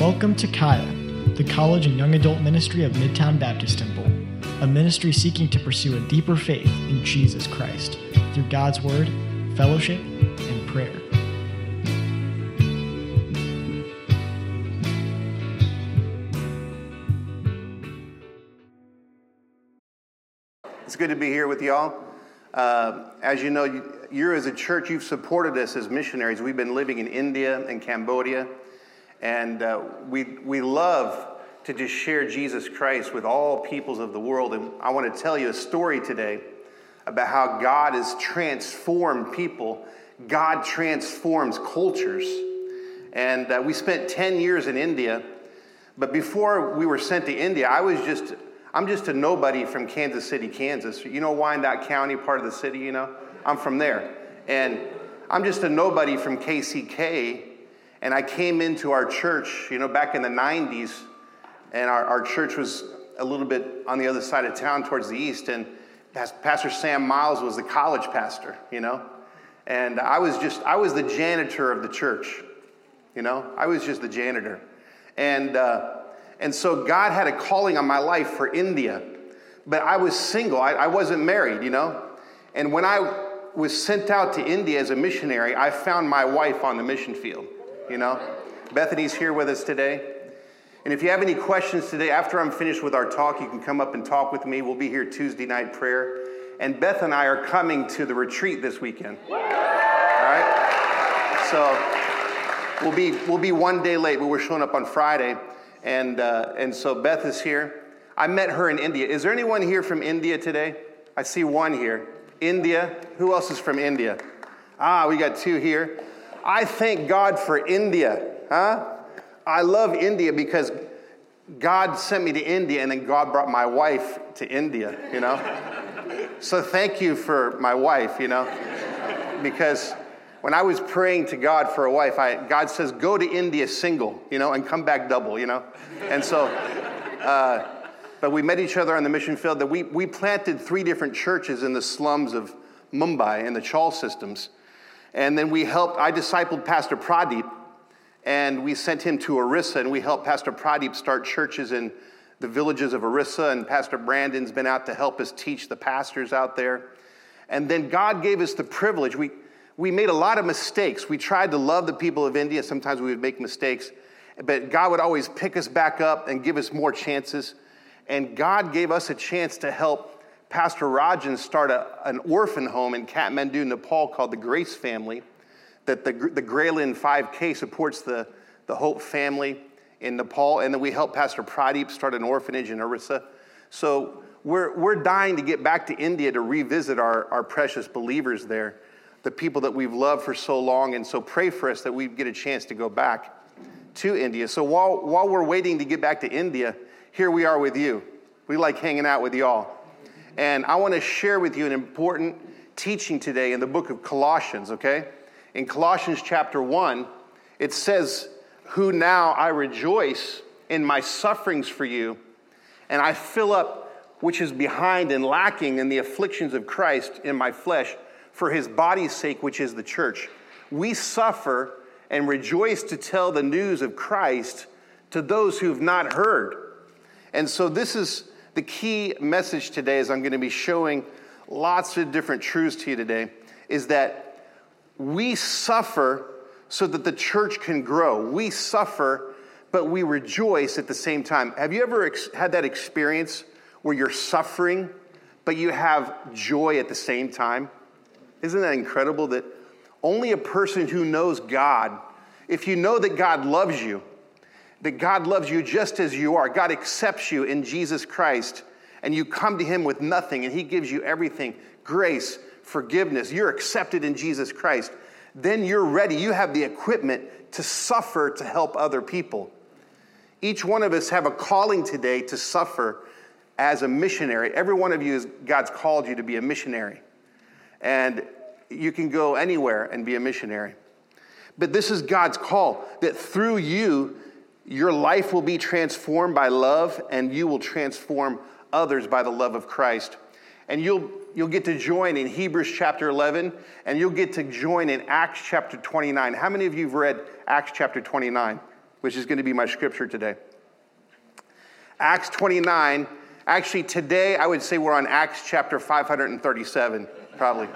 Welcome to Kaya, the college and young adult ministry of Midtown Baptist Temple, a ministry seeking to pursue a deeper faith in Jesus Christ through God's Word, fellowship, and prayer. It's good to be here with y'all. Uh, as you know, you, you're as a church, you've supported us as missionaries. We've been living in India and Cambodia, and uh, we, we love to just share Jesus Christ with all peoples of the world. And I want to tell you a story today about how God has transformed people, God transforms cultures. And uh, we spent 10 years in India, but before we were sent to India, I was just I'm just a nobody from Kansas City, Kansas. You know Wyandotte County, part of the city, you know? I'm from there. And I'm just a nobody from KCK. And I came into our church, you know, back in the 90s. And our, our church was a little bit on the other side of town towards the east. And Pastor Sam Miles was the college pastor, you know? And I was just, I was the janitor of the church, you know? I was just the janitor. And, uh, and so God had a calling on my life for India. But I was single, I, I, wasn't married, you know? And when I was sent out to India as a missionary, I found my wife on the mission field, you know? Bethany's here with us today. And if you have any questions today, after I'm finished with our talk, you can come up and talk with me. We'll be here Tuesday night prayer. And Beth and I are coming to the retreat this weekend. All right? So we'll be, we'll be one day late, but we're showing up on Friday. And, uh, and so Beth is here. I met her in India. Is there anyone here from India today? I see one here. India. Who else is from India? Ah, we got two here. I thank God for India, huh? I love India because God sent me to India and then God brought my wife to India, you know? so thank you for my wife, you know? Because when I was praying to God for a wife, I, God says, go to India single, you know, and come back double, you know? And so, uh, but we met each other on the mission field that we, we planted three different churches in the slums of Mumbai and the Chawl systems. And then we helped, I discipled Pastor Pradeep, and we sent him to Orissa, and we helped Pastor Pradeep start churches in the villages of Orissa, and Pastor Brandon's been out to help us teach the pastors out there. And then God gave us the privilege. We, we made a lot of mistakes. We tried to love the people of India. Sometimes we would make mistakes, but God would always pick us back up and give us more chances. And God gave us a chance to help Pastor Rajan start a, an orphan home in Kathmandu, Nepal called the Grace Family. That the, the Graylin 5K supports the, the Hope family in Nepal. And then we helped Pastor Pradeep start an orphanage in Orissa. So we're, we're dying to get back to India to revisit our, our precious believers there the people that we've loved for so long. And so pray for us that we get a chance to go back to India. So while, while we're waiting to get back to India, here we are with you. We like hanging out with y'all. And I want to share with you an important teaching today in the book of Colossians, okay? In Colossians chapter 1, it says, Who now I rejoice in my sufferings for you, and I fill up which is behind and lacking in the afflictions of Christ in my flesh for his body's sake, which is the church. We suffer and rejoice to tell the news of Christ to those who have not heard. And so, this is the key message today, as I'm going to be showing lots of different truths to you today, is that we suffer so that the church can grow. We suffer, but we rejoice at the same time. Have you ever ex- had that experience where you're suffering, but you have joy at the same time? Isn't that incredible that only a person who knows God, if you know that God loves you, that God loves you just as you are, God accepts you in Jesus Christ, and you come to Him with nothing, and He gives you everything grace, forgiveness, you're accepted in Jesus Christ, then you're ready. You have the equipment to suffer to help other people. Each one of us have a calling today to suffer as a missionary. Every one of you, is, God's called you to be a missionary and you can go anywhere and be a missionary. But this is God's call that through you, your life will be transformed by love, and you will transform others by the love of Christ. And you'll, you'll get to join in Hebrews chapter 11, and you'll get to join in Acts chapter 29. How many of you have read Acts chapter 29? which is going to be my scripture today. Acts 29. Actually, today I would say we're on Acts chapter 537, probably.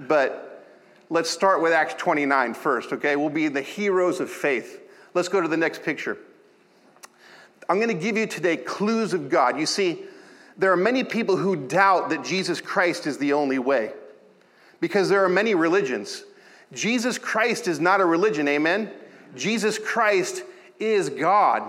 but let's start with Acts 29 first, okay? We'll be the heroes of faith. Let's go to the next picture. I'm going to give you today clues of God. You see, there are many people who doubt that Jesus Christ is the only way because there are many religions. Jesus Christ is not a religion, amen? Jesus Christ is God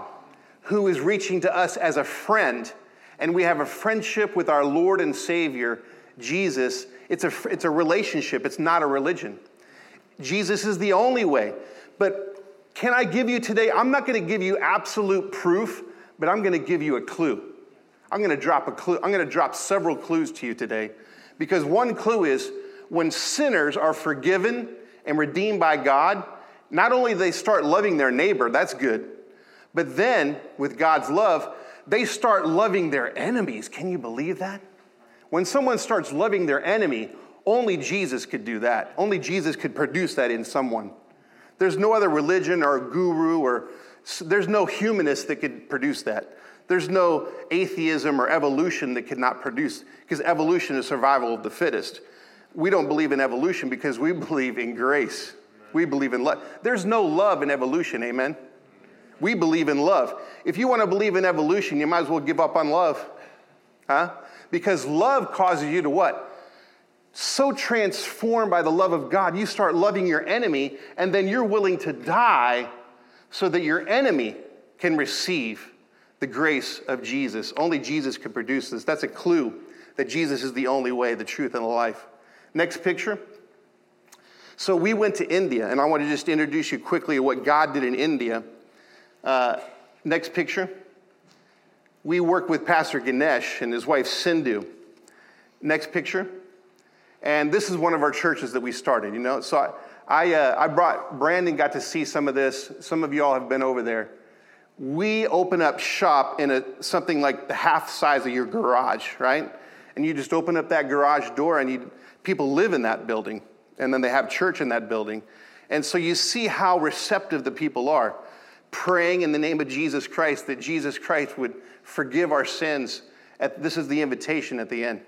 who is reaching to us as a friend, and we have a friendship with our Lord and Savior, Jesus. It's a, it's a relationship, it's not a religion. Jesus is the only way. But can I give you today? I'm not going to give you absolute proof, but I'm going to give you a clue. I'm going to drop a clue. I'm going to drop several clues to you today because one clue is when sinners are forgiven and redeemed by God, not only they start loving their neighbor, that's good, but then with God's love, they start loving their enemies. Can you believe that? When someone starts loving their enemy, only Jesus could do that. Only Jesus could produce that in someone. There's no other religion or guru or there's no humanist that could produce that. There's no atheism or evolution that could not produce, because evolution is survival of the fittest. We don't believe in evolution because we believe in grace. We believe in love. There's no love in evolution, amen? We believe in love. If you want to believe in evolution, you might as well give up on love. Huh? Because love causes you to what? So transformed by the love of God, you start loving your enemy, and then you're willing to die so that your enemy can receive the grace of Jesus. Only Jesus can produce this. That's a clue that Jesus is the only way, the truth, and the life. Next picture. So we went to India, and I want to just introduce you quickly to what God did in India. Uh, next picture. We worked with Pastor Ganesh and his wife Sindhu. Next picture. And this is one of our churches that we started, you know. So I, I, uh, I brought, Brandon got to see some of this. Some of y'all have been over there we open up shop in a, something like the half size of your garage, right? And you just open up that garage door and you, people live in that building. And then they have church in that building. And so you see how receptive the people are, praying in the name of Jesus Christ that Jesus Christ would forgive our sins. At, this is the invitation at the end.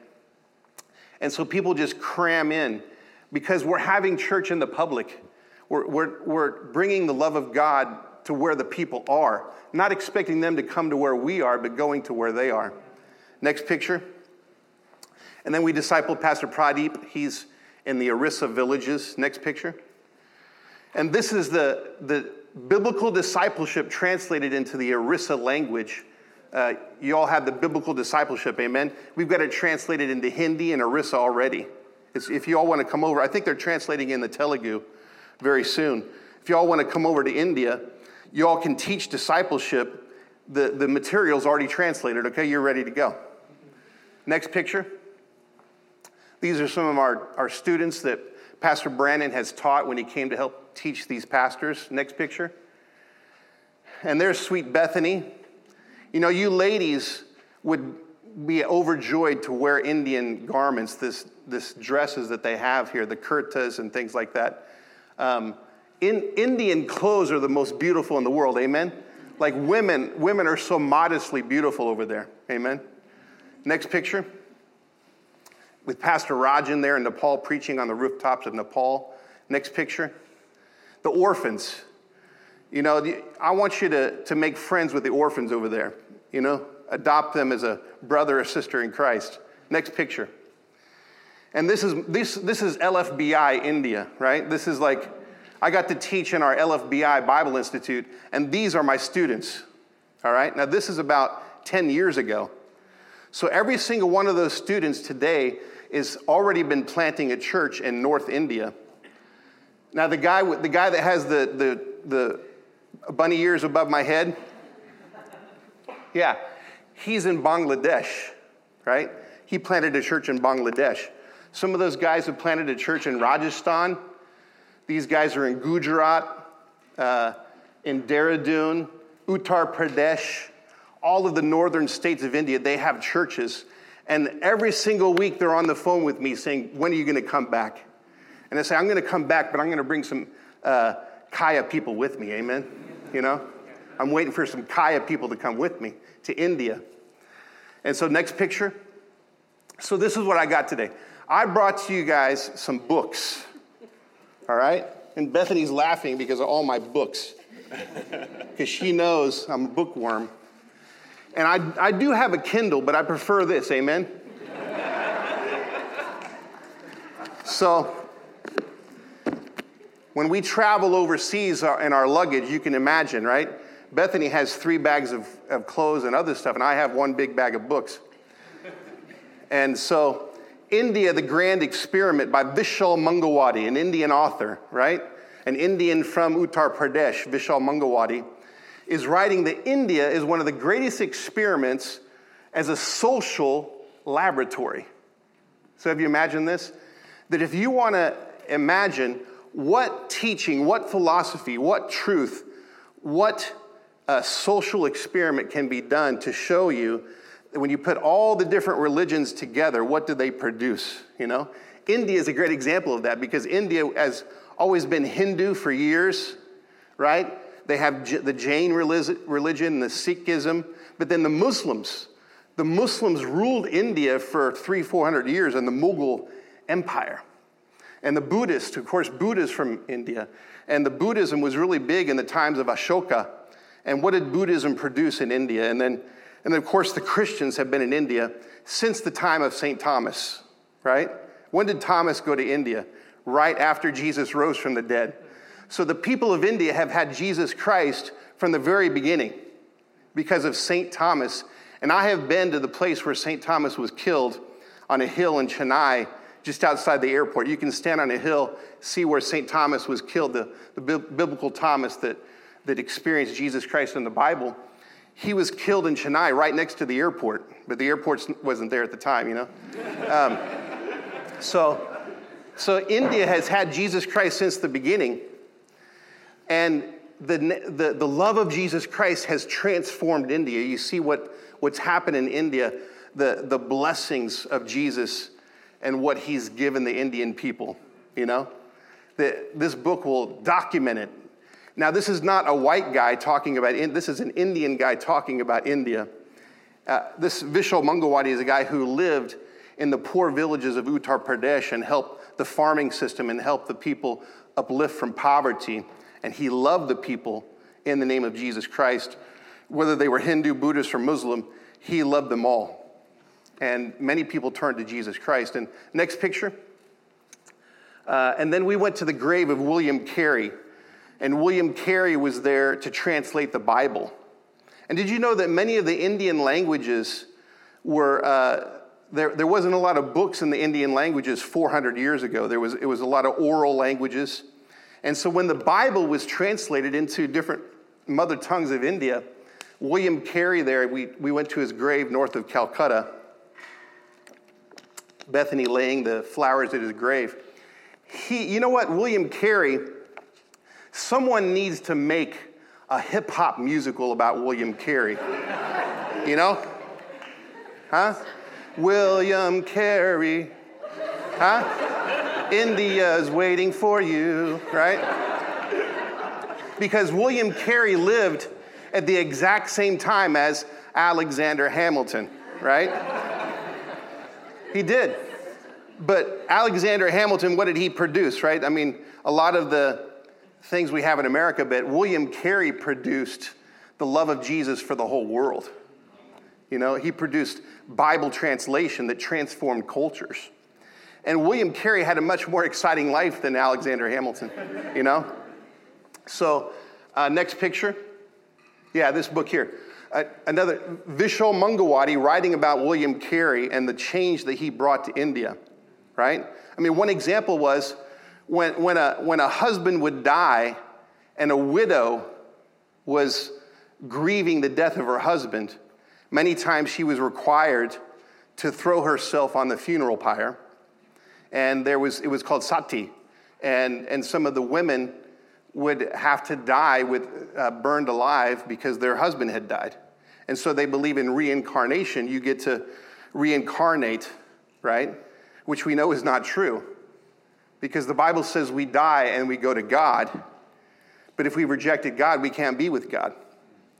And so people just cram in because we're having church in the public. We're, we're, we're bringing the love of God to where the people are, not expecting them to come to where we are, but going to where they are. Next picture. And then we discipled Pastor Pradeep. He's in the Orissa villages. Next picture. And this is the, the biblical discipleship translated into the Orissa language. Uh, you all have the biblical discipleship, amen? We've got it translated into Hindi and Orissa already. It's, if you all want to come over, I think they're translating in the Telugu very soon. If you all want to come over to India, you all can teach discipleship. The, the material's already translated, okay? You're ready to go. Next picture. These are some of our, our students that Pastor Brandon has taught when he came to help teach these pastors. Next picture. And there's sweet Bethany. You know, you ladies would be overjoyed to wear Indian garments, this, this dresses that they have here, the kurtas and things like that. Um, in, Indian clothes are the most beautiful in the world, amen? Like women, women are so modestly beautiful over there, amen? Next picture. With Pastor Rajan there in Nepal preaching on the rooftops of Nepal. Next picture. The orphans. You know, I want you to, to make friends with the orphans over there, you know, adopt them as a brother or sister in Christ. Next picture. And this is, this, this is LFBI India, right? This is like I got to teach in our LFBI Bible Institute, and these are my students. All right? Now, this is about 10 years ago. So, every single one of those students today is already been planting a church in North India. Now, the guy, the guy that has the, the, the bunny ears above my head, yeah, he's in Bangladesh, right? He planted a church in Bangladesh. Some of those guys have planted a church in Rajasthan. These guys are in Gujarat, uh, in Dehradun, Uttar Pradesh, all of the northern states of India, they have churches. And every single week they're on the phone with me saying, When are you going to come back? And I say, I'm going to come back, but I'm going to bring some uh, Kaya people with me. Amen? You know? I'm waiting for some Kaya people to come with me to India. And so, next picture. So, this is what I got today. I brought to you guys some books, all right? And Bethany's laughing because of all my books, because she knows I'm a bookworm. And I, I do have a Kindle, but I prefer this, amen? so, when we travel overseas uh, in our luggage, you can imagine, right? Bethany has three bags of, of clothes and other stuff, and I have one big bag of books. and so, India, the Grand Experiment by Vishal Mangalwadi, an Indian author, right? An Indian from Uttar Pradesh, Vishal Mangalwadi, is writing that India is one of the greatest experiments as a social laboratory. So, have you imagined this? That if you want to imagine what teaching, what philosophy, what truth, what uh, social experiment can be done to show you that when you put all the different religions together, what do they produce? You know, India is a great example of that because India has always been Hindu for years, right? They have the Jain religion, the Sikhism, but then the Muslims. The Muslims ruled India for three, four hundred years in the Mughal Empire. And the Buddhists, of course, Buddha's from India. And the Buddhism was really big in the times of Ashoka. And what did Buddhism produce in India? And then, and then of course, the Christians have been in India since the time of St. Thomas, right? When did Thomas go to India? Right after Jesus rose from the dead. So the people of India have had Jesus Christ from the very beginning because of St. Thomas. And I have been to the place where St. Thomas was killed on a hill in Chennai just outside the airport. You can stand on a hill, see where St. Thomas was killed, the, the biblical Thomas that, that experienced Jesus Christ in the Bible. He was killed in Chennai right next to the airport, but the airport wasn't there at the time, you know? Um, so, so India has had Jesus Christ since the beginning. And the, the, the love of Jesus Christ has transformed India. You see what, what's happened in India, the, the blessings of Jesus and what he's given the Indian people, you know? That this book will document it. Now, this is not a white guy talking about, this is an Indian guy talking about India. Uh, this Vishal Mangalwadi is a guy who lived in the poor villages of Uttar Pradesh and helped the farming system and helped the people uplift from poverty. And he loved the people in the name of Jesus Christ. Whether they were Hindu, Buddhist, or Muslim, he loved them all and many people turned to Jesus Christ. And next picture. Uh, and then we went to the grave of William Carey, and William Carey was there to translate the Bible. And did you know that many of the Indian languages were, uh, there, there wasn't a lot of books in the Indian languages 400 years ago. There was, it was a lot of oral languages. And so when the Bible was translated into different mother tongues of India, William Carey there, we, we went to his grave north of Calcutta Bethany laying the flowers at his grave. He, you know what, William Carey, someone needs to make a hip hop musical about William Carey. you know? Huh? William Carey. Huh? India's waiting for you, right? Because William Carey lived at the exact same time as Alexander Hamilton, right? He did. But Alexander Hamilton, what did he produce, right? I mean, a lot of the things we have in America, but William Carey produced the love of Jesus for the whole world. You know, he produced Bible translation that transformed cultures. And William Carey had a much more exciting life than Alexander Hamilton, you know? So, uh, next picture. Yeah, this book here another Vishal Mangalwadi writing about William Carey and the change that he brought to India, right? I mean, one example was when, when, a, when a husband would die and a widow was grieving the death of her husband, many times she was required to throw herself on the funeral pyre. And there was, it was called sati. And, and some of the women would have to die with uh, burned alive because their husband had died. And so they believe in reincarnation. You get to reincarnate, right? Which we know is not true. Because the Bible says we die and we go to God. But if we rejected God, we can't be with God.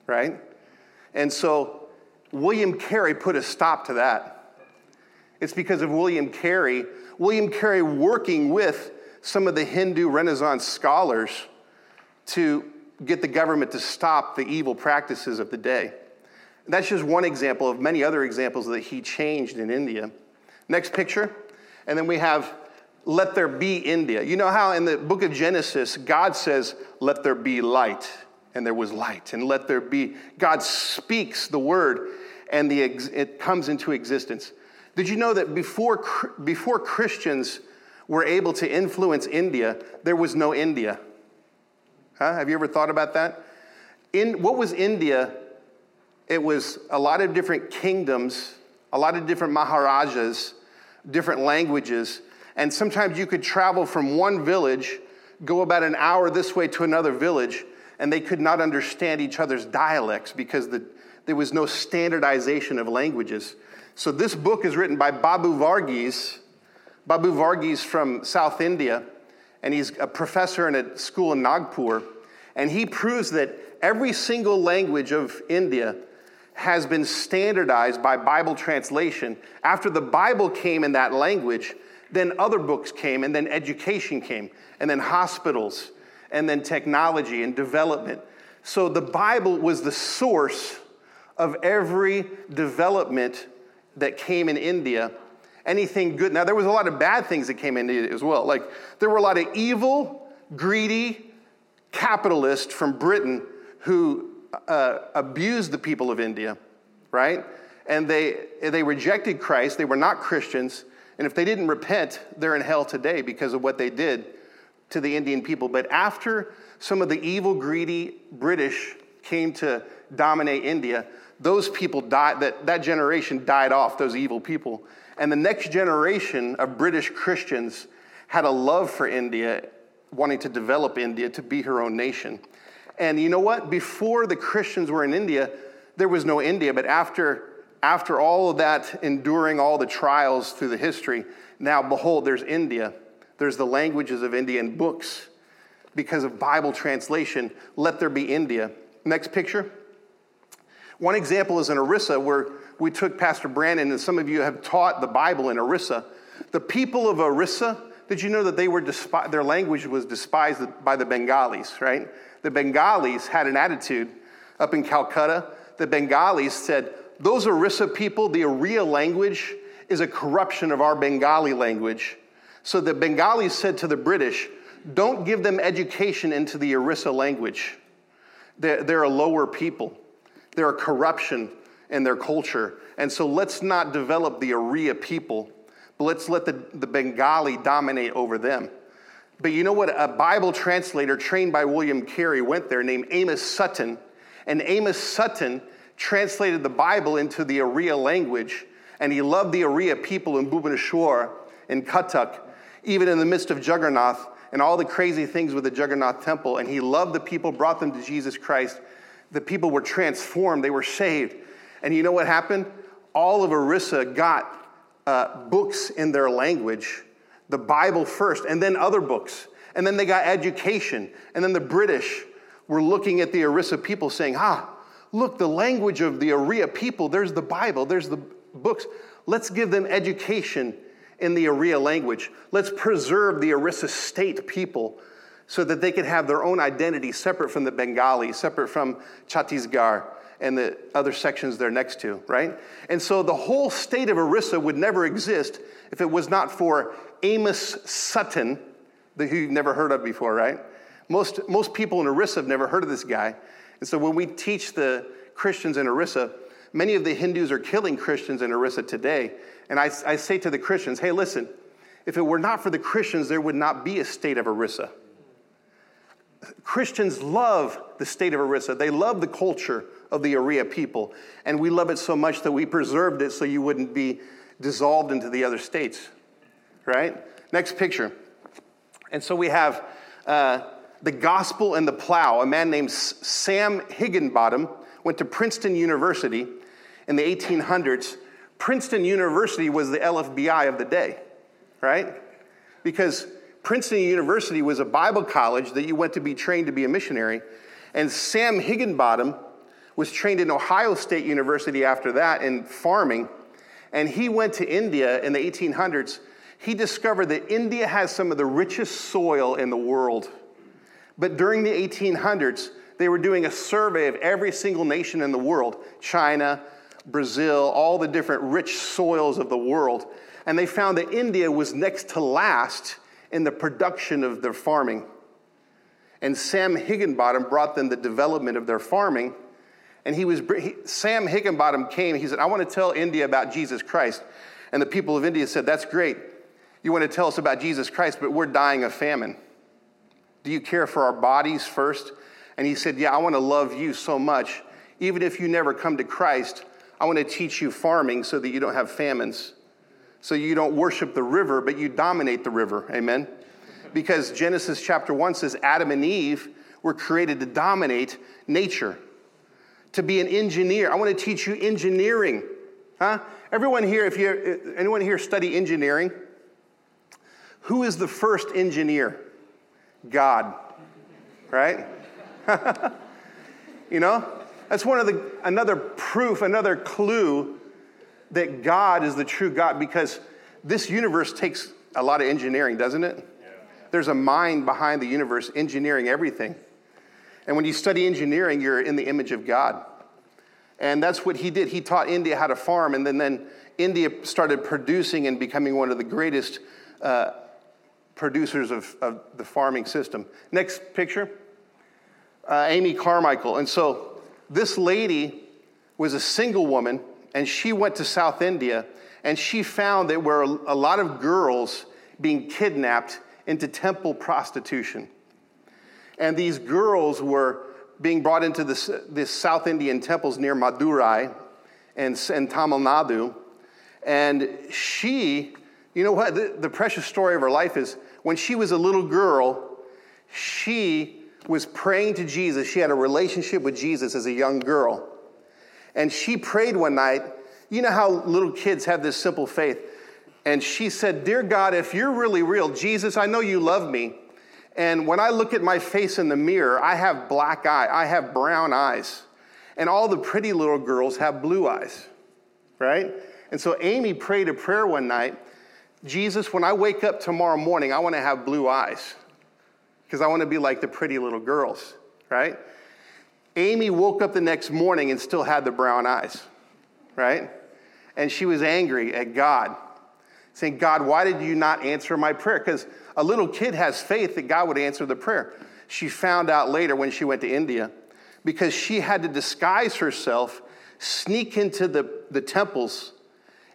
right? And so William Carey put a stop to that. It's because of William Carey, William Carey working with some of the Hindu Renaissance scholars to get the government to stop the evil practices of the day. That's just one example of many other examples that he changed in India. Next picture. And then we have let there be India. You know how in the book of Genesis, God says, let there be light, and there was light, and let there be. God speaks the word, and the, it comes into existence. Did you know that before, before Christians were able to influence India, there was no India? Huh? Have you ever thought about that? In, what was India? It was a lot of different kingdoms, a lot of different maharajas, different languages and sometimes you could travel from one village, go about an hour this way to another village, and they could not understand each other's dialects because the, there was no standardization of languages. So this book is written by Babu Varghese. Babu Varghese from South India, and he's a professor in a school in Nagpur. And he proves that every single language of India has been standardized by Bible translation. After the Bible came in that language, then other books came, and then education came, and then hospitals, and then technology and development. So the Bible was the source of every development that came in India. Anything good. Now, there was a lot of bad things that came into it as well. Like, there were a lot of evil, greedy capitalists from Britain who uh, abused the people of India, right? And they, they rejected Christ. They were not Christians. And if they didn't repent, they're in hell today because of what they did to the Indian people. But after some of the evil, greedy British came to dominate India, those people died, that, that generation died off, those evil people. And the next generation of British Christians had a love for India, wanting to develop India to be her own nation. And you know what? Before the Christians were in India, there was no India, but after after all of that, enduring all the trials through the history, now behold, there's India. There's the languages of Indian books. Because of Bible translation, let there be India. Next picture. One example is in Orissa, where we took Pastor Brandon, and some of you have taught the Bible in Orissa. The people of Orissa, did you know that they were despi- their language was despised by the Bengalis, right? The Bengalis had an attitude up in Calcutta. The Bengalis said, those Orissa people, the Oriya language is a corruption of our Bengali language. So the Bengalis said to the British, don't give them education into the Orissa language. They're, they're a lower people, they're a corruption in their culture. And so let's not develop the Oriya people, but let's let the, the Bengali dominate over them. But you know what? A Bible translator trained by William Carey went there named Amos Sutton. And Amos Sutton translated the Bible into the Oriya language, and he loved the Oriya people in Bhubaneswar, in Cuttack, even in the midst of Jagannath and all the crazy things with the Jagannath temple. And he loved the people, brought them to Jesus Christ. The people were transformed, they were saved. And you know what happened? All of Orissa got uh, books in their language, the Bible first, and then other books. And then they got education. And then the British were looking at the Orissa people saying, ah, look, the language of the Oriya people, there's the Bible, there's the books. Let's give them education in the Oriya language. Let's preserve the Orissa state people so that they can have their own identity separate from the Bengali, separate from Chhattisgarh and the other sections they're next to, right? And so the whole state of Orissa would never exist if it was not for Amos Sutton, who you've never heard of before, right? Most, most people in Orissa have never heard of this guy. And so when we teach the Christians in Orissa, many of the Hindus are killing Christians in Orissa today. And I, I say to the Christians, hey, listen, if it were not for the Christians, there would not be a state of Orissa. Christians love the state of Orissa. They love the culture of the Oriya people. And we love it so much that we preserved it so you wouldn't be dissolved into the other states. Right? Next picture. And so we have uh, the Gospel and the Plow. A man named Sam Higginbottom went to Princeton University in the 1800s. Princeton University was the LFBI of the day, right? Because Princeton University was a Bible college that you went to be trained to be a missionary. And Sam Higginbottom was trained in Ohio State University after that in farming. And he went to India in the 1800s. He discovered that India has some of the richest soil in the world. But during the 1800s, they were doing a survey of every single nation in the world China, Brazil, all the different rich soils of the world. And they found that India was next to last in the production of their farming. And Sam Higginbottom brought them the development of their farming. And he was, he, Sam Higginbottom came, he said, I want to tell India about Jesus Christ. And the people of India said, That's great. You want to tell us about Jesus Christ, but we're dying of famine. Do you care for our bodies first? And he said, Yeah, I want to love you so much. Even if you never come to Christ, I want to teach you farming so that you don't have famines. So you don't worship the river, but you dominate the river. Amen? Because Genesis chapter 1 says Adam and Eve were created to dominate nature, to be an engineer. I want to teach you engineering. Huh? Everyone here, if you anyone here study engineering, who is the first engineer? God. Right? you know? That's one of the another proof, another clue that God is the true God because this universe takes a lot of engineering, doesn't it? Yeah. There's a mind behind the universe engineering everything. And when you study engineering, you're in the image of God. And that's what he did. He taught India how to farm, and then, then India started producing and becoming one of the greatest uh, producers of, of, the farming system. Next picture uh, Amy Carmichael. And so this lady was a single woman and she went to South India and she found that were a lot of girls being kidnapped into temple prostitution. And these girls were being brought into this, this South Indian temples near Madurai and, and Tamil Nadu. And she, you know what? The, the precious story of her life is when she was a little girl, she was praying to Jesus. She had a relationship with Jesus as a young girl. And she prayed one night. You know how little kids have this simple faith. And she said, Dear God, if you're really real, Jesus, I know you love me. And when I look at my face in the mirror, I have black eye, I have brown eyes. And all the pretty little girls have blue eyes, right? And so Amy prayed a prayer one night Jesus, when I wake up tomorrow morning, I want to have blue eyes because I want to be like the pretty little girls, right? Amy woke up the next morning and still had the brown eyes, right? And she was angry at God, saying, God, why did you not answer my prayer? Because a little kid has faith that God would answer the prayer. She found out later when she went to India because she had to disguise herself, sneak into the, the temples,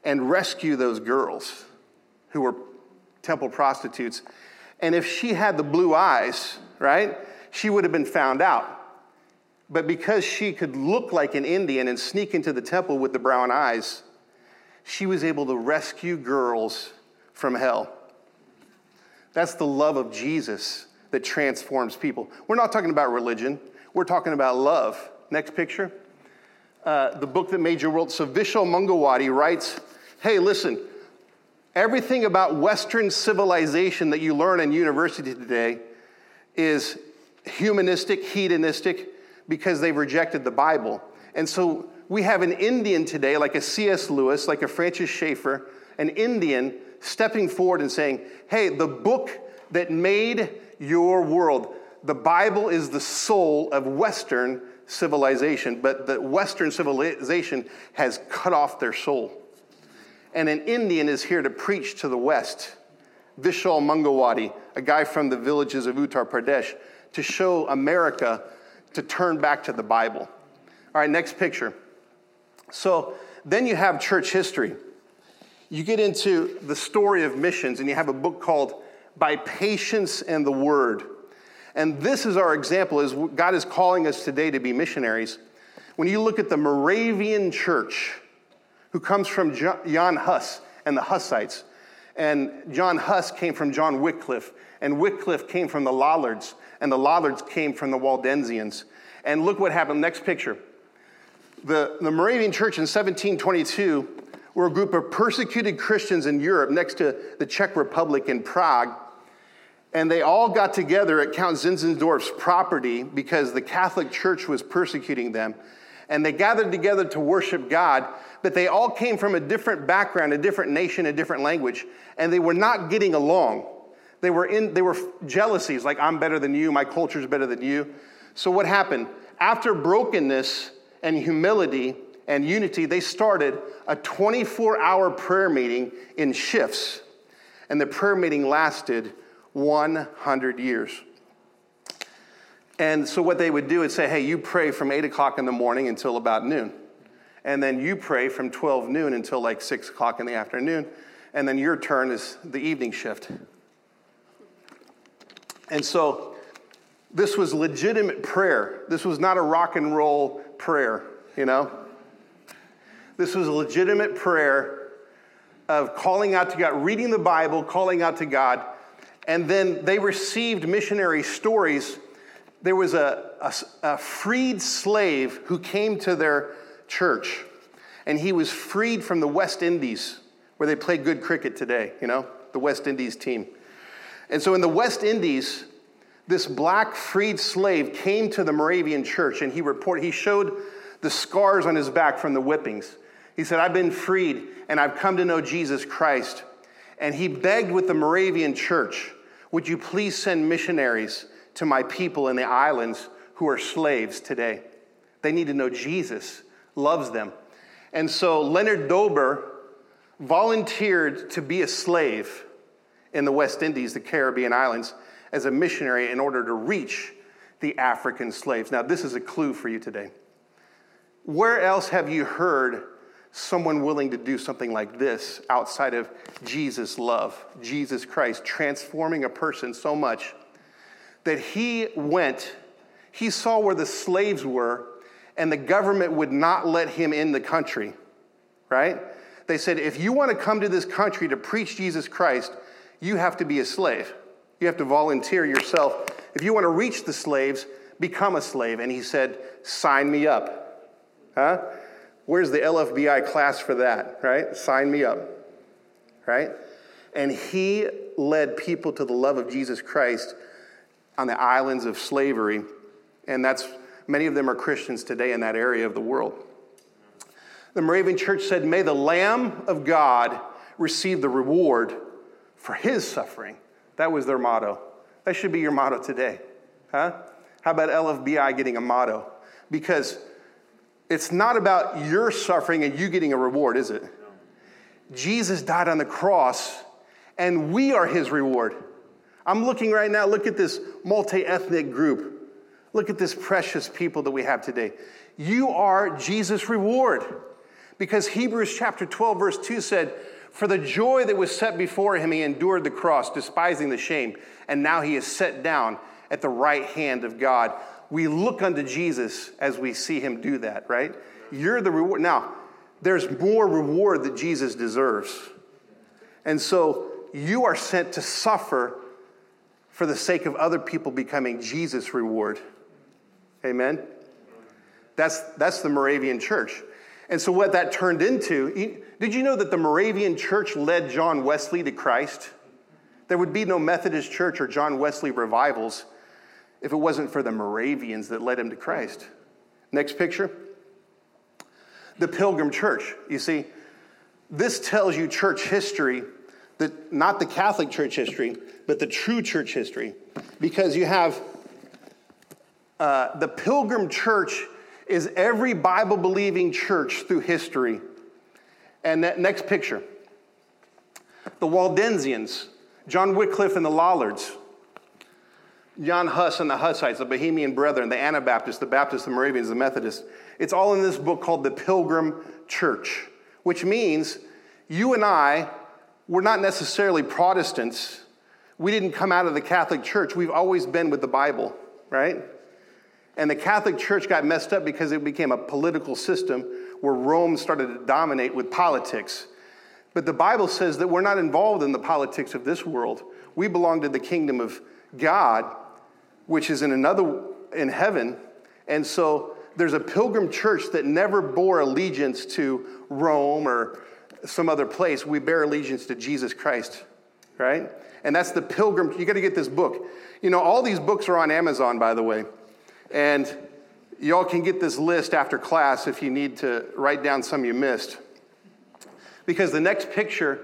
and rescue those girls who were temple prostitutes. And if she had the blue eyes, right, she would have been found out. But because she could look like an Indian and sneak into the temple with the brown eyes, she was able to rescue girls from hell. That's the love of Jesus that transforms people. We're not talking about religion, we're talking about love. Next picture. Uh, the book that made your world. So Vishal Mangalwadi writes Hey, listen, everything about Western civilization that you learn in university today is humanistic, hedonistic, because they've rejected the Bible. And so we have an Indian today, like a C.S. Lewis, like a Francis Schaeffer, an Indian stepping forward and saying, hey, the book that made your world, the Bible is the soul of Western civilization, but the Western civilization has cut off their soul. And an Indian is here to preach to the West. Vishal Mangalwadi, a guy from the villages of Uttar Pradesh, to show America to turn back to the Bible. All right, next picture. So then you have church history. You get into the story of missions, and you have a book called By Patience and the Word. And this is our example as God is calling us today to be missionaries. When you look at the Moravian church, who comes from Jan Hus and the Hussites, and John Huss came from John Wycliffe, and Wycliffe came from the Lollards, and the Lollards came from the Waldensians. And look what happened. Next picture. The, the Moravian Church in 1722 were a group of persecuted Christians in Europe next to the Czech Republic in Prague. And they all got together at Count Zinzendorf's property because the Catholic Church was persecuting them. and they gathered together to worship God, but they all came from a different background, a different nation, a different language, and they were not getting along. They were in they were jealousies, like I'm better than you, my culture's better than you. So what happened? After brokenness and humility and unity, they started a 24-hour prayer meeting in shifts. And the prayer meeting lasted 100 years. And so what they would do is say, hey, you pray from 8 o'clock in the morning until about noon. And then you pray from 12 noon until like 6 o'clock in the afternoon. And then your turn is the evening shift. And so this was legitimate prayer. This was not a rock and roll prayer, you know? This was a legitimate prayer of calling out to God, reading the Bible, calling out to God. And then they received missionary stories there was a, a, a freed slave who came to their church, and he was freed from the West Indies, where they play good cricket today, you know, the West Indies team. And so in the West Indies, this black freed slave came to the Moravian church and he reported, he showed the scars on his back from the whippings. He said, I've been freed and I've come to know Jesus Christ. And he begged with the Moravian church, Would you please send missionaries to my people in the islands who are slaves today. They need to know Jesus loves them. And so Leonard Dober volunteered to be a slave in the West Indies, the Caribbean islands, as a missionary in order to reach the African slaves. Now, this is a clue for you today. Where else have you heard someone willing to do something like this outside of Jesus' love, Jesus Christ, transforming a person so much that he went, he saw where the slaves were, and the government would not let him in the country, right? They said, if you want to come to this country to preach Jesus Christ, you have to be a slave. You have to volunteer yourself. If you want to reach the slaves, become a slave. And he said, sign me up. Huh? Where's the LFBI class for that, right? Sign me up, right? And he led people to the love of Jesus Christ on the islands of slavery, and that's many of them are Christians today in that area of the world. The Moravian Church said, May the Lamb of God receive the reward for his suffering. That was their motto. That should be your motto today. Huh? How about LFBI getting a motto? Because it's not about your suffering and you getting a reward, is it? Jesus died on the cross, and we are his reward. I'm looking right now, look at this multi ethnic group. Look at this precious people that we have today. You are Jesus' reward. Because Hebrews chapter 12, verse 2 said, For the joy that was set before him, he endured the cross, despising the shame, and now he is set down at the right hand of God. We look unto Jesus as we see him do that, right? You're the reward. Now, there's more reward that Jesus deserves. And so you are sent to suffer for the sake of other people becoming Jesus' reward. Amen? That's, that's the Moravian church. And so, what that turned into, did you know that the Moravian church led John Wesley to Christ? There would be no Methodist church or John Wesley revivals if it wasn't for the Moravians that led him to Christ. Next picture. The Pilgrim Church. You see, this tells you church history, that not the Catholic Church history, but the true church history. Because you have uh, the Pilgrim Church is every Bible believing church through history. And that next picture the Waldensians, John Wycliffe and the Lollards, John Huss and the Hussites, the Bohemian Brethren, the Anabaptists, the Baptists, the Moravians, the Methodists. It's all in this book called The Pilgrim Church, which means you and I, we're not necessarily Protestants we didn't come out of the Catholic Church. We've always been with the Bible, right? And the Catholic Church got messed up because it became a political system where Rome started to dominate with politics. But the Bible says that we're not involved in the politics of this world. We belong to the kingdom of God, which is in another in heaven. And so there's a pilgrim church that never bore allegiance to Rome or some other place. We bear allegiance to Jesus Christ, right? and that's the Pilgrim. You got to get this book. You know, all these books are on Amazon, by the way. And Y'all can get this list after class if you need to write down some you missed. Because the next picture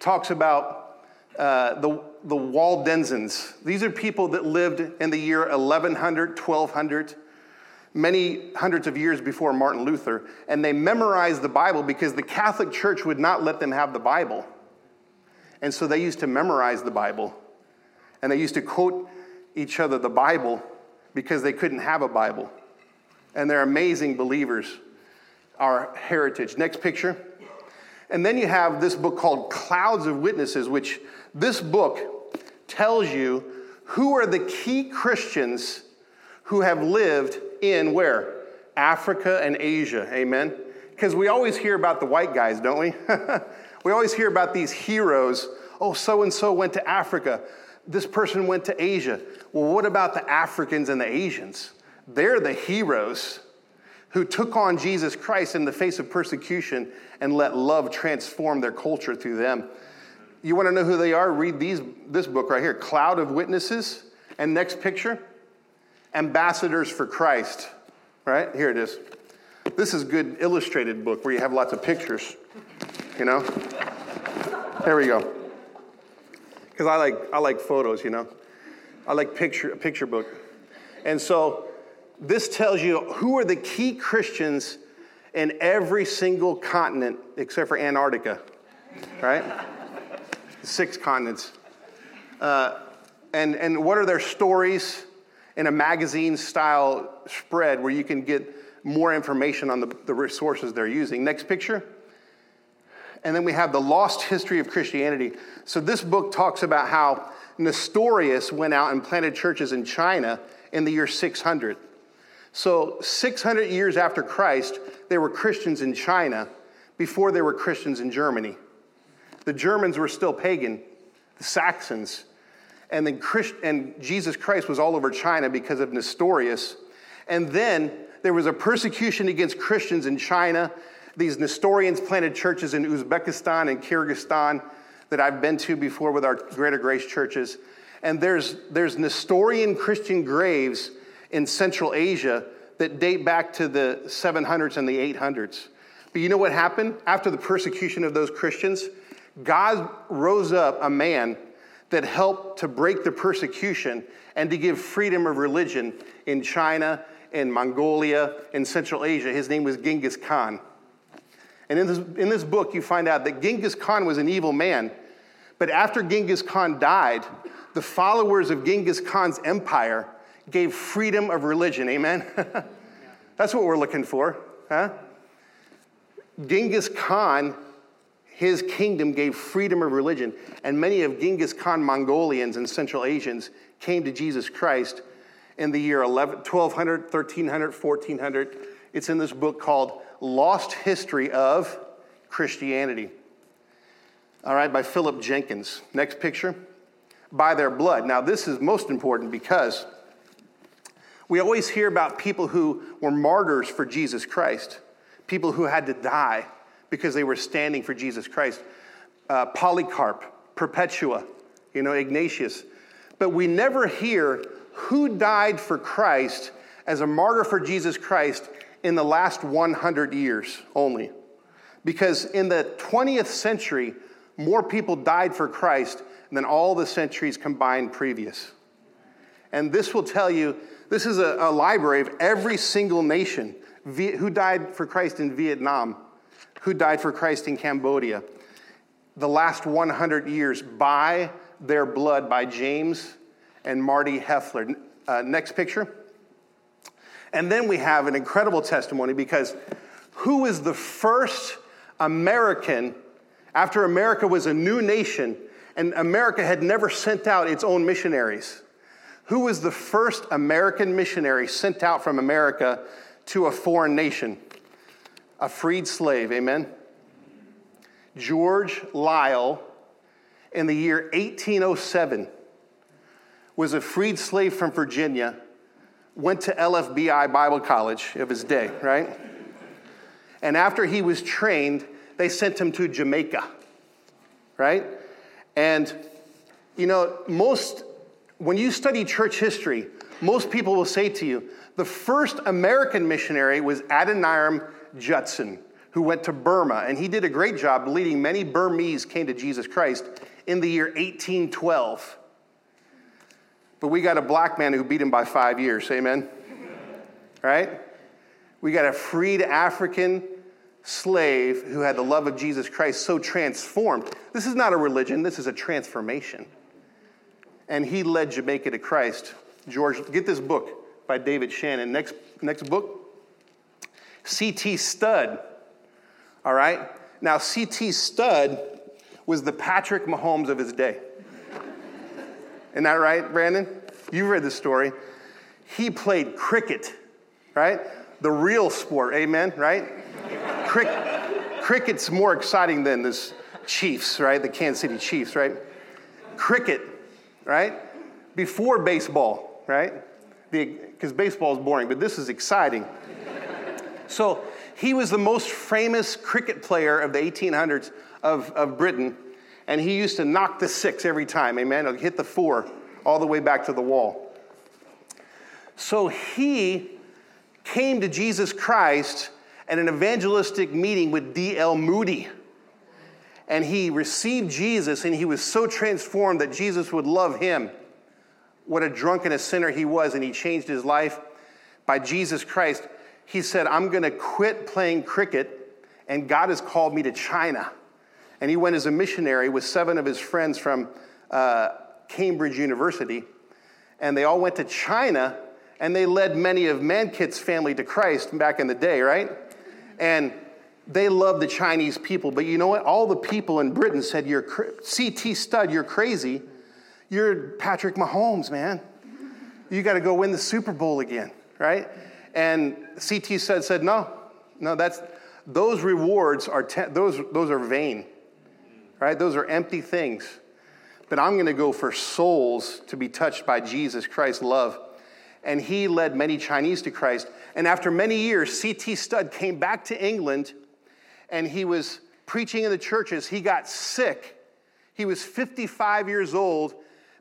talks about uh, the, the Waldensians. These are people that lived in the year 1100, 1200, many hundreds of years before Martin Luther, and they memorized the Bible because the Catholic Church would not let them have the Bible. And so they used to memorize the Bible. And they used to quote each other the Bible because they couldn't have a Bible. And they're amazing believers, our heritage. Next picture. And then you have this book called Clouds of Witnesses, which this book tells you who are the key Christians who have lived in where? Africa and Asia. Amen. Because we always hear about the white guys, don't we? we always hear about these heroes. Oh, so and so went to Africa. This person went to Asia. Well, what about the Africans and the Asians? They're the heroes who took on Jesus Christ in the face of persecution and let love transform their culture through them. You want to know who they are? Read these, this book right here Cloud of Witnesses. And next picture Ambassadors for Christ. Right? Here it is. This is good illustrated book where you have lots of pictures. You know? There we go. Because I like, I like photos, you know? I like picture, a picture book. And so this tells you who are the key Christians in every single continent except for Antarctica, right? Six continents. Uh, and, and what are their stories in a magazine style spread where you can get more information on the, the resources they're using. Next picture. And then we have the lost history of Christianity. So this book talks about how Nestorius went out and planted churches in China in the year 600. So, 600 years after Christ, there were Christians in China before there were Christians in Germany. The Germans were still pagan, the Saxons. And then Christ, and Jesus Christ was all over China because of Nestorius. And then there was a persecution against Christians in China. These Nestorians planted churches in Uzbekistan and Kyrgyzstan that I've been to before with our Greater Grace churches. And there's, there's Nestorian Christian graves in Central Asia that date back to the 700s and the 800s. But you know what happened? After the persecution of those Christians, God rose up a man that helped to break the persecution and to give freedom of religion in China, in Mongolia, in Central Asia. His name was Genghis Khan. And in this, in this book, you find out that Genghis Khan was an evil man. But after Genghis Khan died, the followers of Genghis Khan's empire gave freedom of religion. Amen? That's what we're looking for, huh? Genghis Khan, his kingdom gave freedom of religion, and many of Genghis Khan Mongolians and Central Asians came to Jesus Christ in the year 11, 1200, 1300, 1400. It's in this book called Lost History of Christianity. All right, by Philip Jenkins. Next picture. By their blood. Now, this is most important because we always hear about people who were martyrs for Jesus Christ, people who had to die because they were standing for Jesus Christ. Uh, Polycarp, Perpetua, you know, Ignatius. But we never hear who died for Christ as a martyr for Jesus Christ in the last 100 years only. Because in the 20th century, more people died for Christ than all the centuries combined previous. And this will tell you this is a, a library of every single nation who died for Christ in Vietnam, who died for Christ in Cambodia, the last 100 years by their blood by James and Marti Hefley. Uh, next picture. And then we have an incredible testimony because who is the first American after America was a new nation and America had never sent out its own missionaries? Who was the first American missionary sent out from America to a foreign nation? A freed slave, amen? George Liele in the year 1807, was a freed slave from Virginia, went to LFBI Bible College of his day, right? And after he was trained, they sent him to Jamaica, right? And, you know, most when you study church history, Most people will say to you, the first American missionary was Adoniram Judson, who went to Burma, and he did a great job leading many Burmese came to Jesus Christ in the year 1812. But we got a black man who beat him by five years, amen? right? We got a freed African slave who had the love of Jesus Christ so transformed. This is not a religion, this is a transformation. And he led Jamaica to Christ. George, get this book by David Shannon. Next, next book C.T. Studd. All right? Now, C.T. Studd was the Patrick Mahomes of his day. Isn't that right, Brandon? You read the story. He played cricket, right? The real sport, amen, right? cricket's more exciting than this Chiefs, right? The Kansas City Chiefs, right? Cricket, right? Before baseball, right? Because baseball is boring, but this is exciting. so he was the most famous cricket player of the 1800s of, of Britain, and he used to knock the six every time, amen? He'll hit the four all the way back to the wall. So he came to Jesus Christ at an evangelistic meeting with D.L. Moody. And he received Jesus, and he was so transformed that Jesus would love him. What a drunk and a sinner he was, and he changed his life by Jesus Christ. He said, I'm going to quit playing cricket, and God has called me to China. And he went as a missionary with seven of his friends from uh, Cambridge University. And they all went to China, and they led many of Mankit's family to Christ back in the day, right? And they loved the Chinese people. But you know what? All the people in Britain said, You're CT Studd, you're crazy. You're Patrick Mahomes, man. You got to go win the Super Bowl again, right? And CT Studd said, No, no, that's those rewards are te- those, those are vain, right? Those are empty things. But I'm going to go for souls to be touched by Jesus Christ's love and he led many Chinese to Christ. And after many years, C.T. Studd came back to England and he was preaching in the churches. He got sick. He was 55 years old,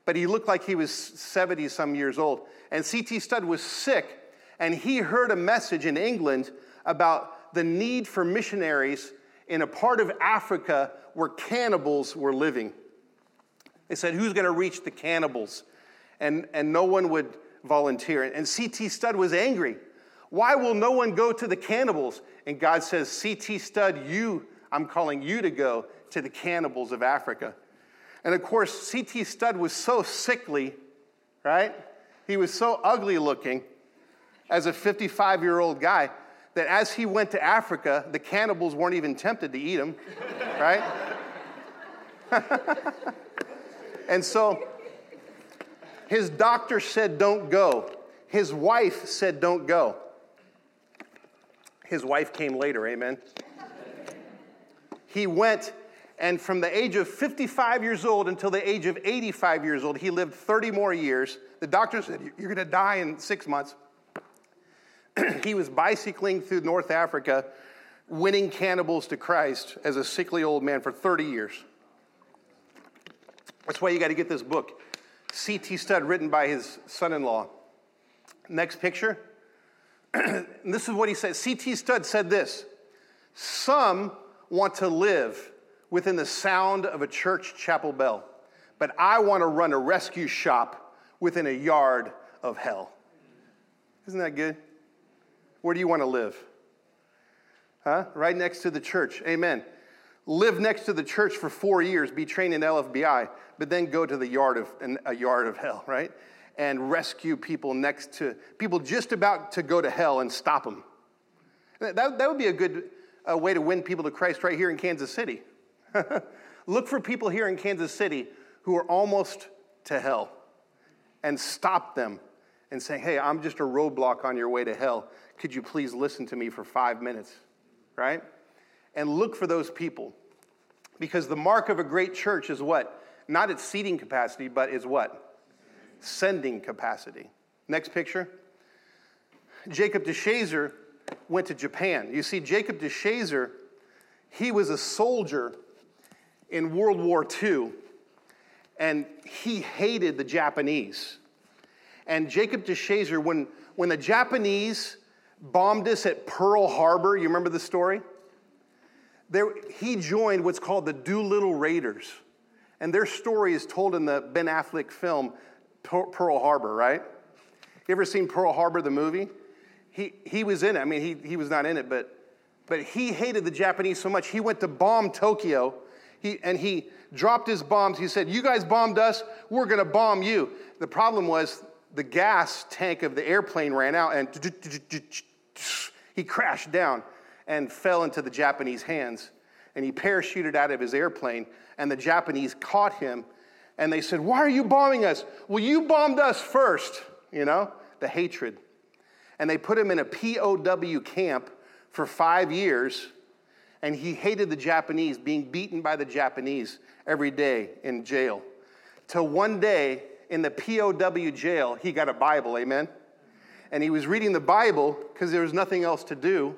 but he looked like he was 70 some years old. And C.T. Studd was sick, and he heard a message in England about the need for missionaries in a part of Africa where cannibals were living. They said, Who's going to reach the cannibals? And, and no one would volunteer. And C.T. Studd was angry. Why will no one go to the cannibals? And God says, C.T. Studd, you, I'm calling you to go to the cannibals of Africa. And of course, C.T. Studd was so sickly, right? He was so ugly looking as a 55 year old guy that as he went to Africa, the cannibals weren't even tempted to eat him, right? and so his doctor said, Don't go. His wife said, Don't go. His wife came later, amen. He went, and from the age of 55 years old until the age of 85 years old, he lived 30 more years. The doctor said, You're going to die in six months. he was bicycling through North Africa, winning cannibals to Christ as a sickly old man for 30 years. That's why you got to get this book. C.T. Studd, written by his son in law. Next picture. this is what he said. C.T. Studd said this Some want to live within the sound of a church chapel bell, but I want to run a rescue shop within a yard of hell. Isn't that good? Where do you want to live? Huh? Right next to the church. Amen live next to the church for four years, be trained in LFBI, but then go to the yard of a yard of hell, right? And rescue people next to people just about to go to hell and stop them. That, that would be a good uh, way to win people to Christ right here in Kansas City. Look for people here in Kansas City who are almost to hell and stop them and say, hey, I'm just a roadblock on your way to hell. Could you please listen to me for five minutes? Right? and look for those people. Because the mark of a great church is what? Not its seating capacity, but is what? Sending capacity. Next picture. Jacob DeShazer went to Japan. You see, Jacob DeShazer, he was a soldier in World War II, and he hated the Japanese. And Jacob DeShazer, when, when the Japanese bombed us at Pearl Harbor, you remember the story? There, he joined what's called the Doolittle Raiders. And their story is told in the Ben Affleck film Pearl Harbor, right? You ever seen Pearl Harbor, the movie? He, he was in it. I mean, he, he was not in it, but, but he hated the Japanese so much, he went to bomb Tokyo he, and he dropped his bombs. He said, You guys bombed us, we're gonna bomb you. The problem was the gas tank of the airplane ran out and he crashed down and fell into the Japanese hands. And he parachuted out of his airplane, and the Japanese caught him and they said, Why are you bombing us? Well, you bombed us first, you know, the hatred. And they put him in a POW camp for five years, and he hated the Japanese, being beaten by the Japanese every day in jail. Till one day in the POW jail, he got a Bible, amen? And he was reading the Bible because there was nothing else to do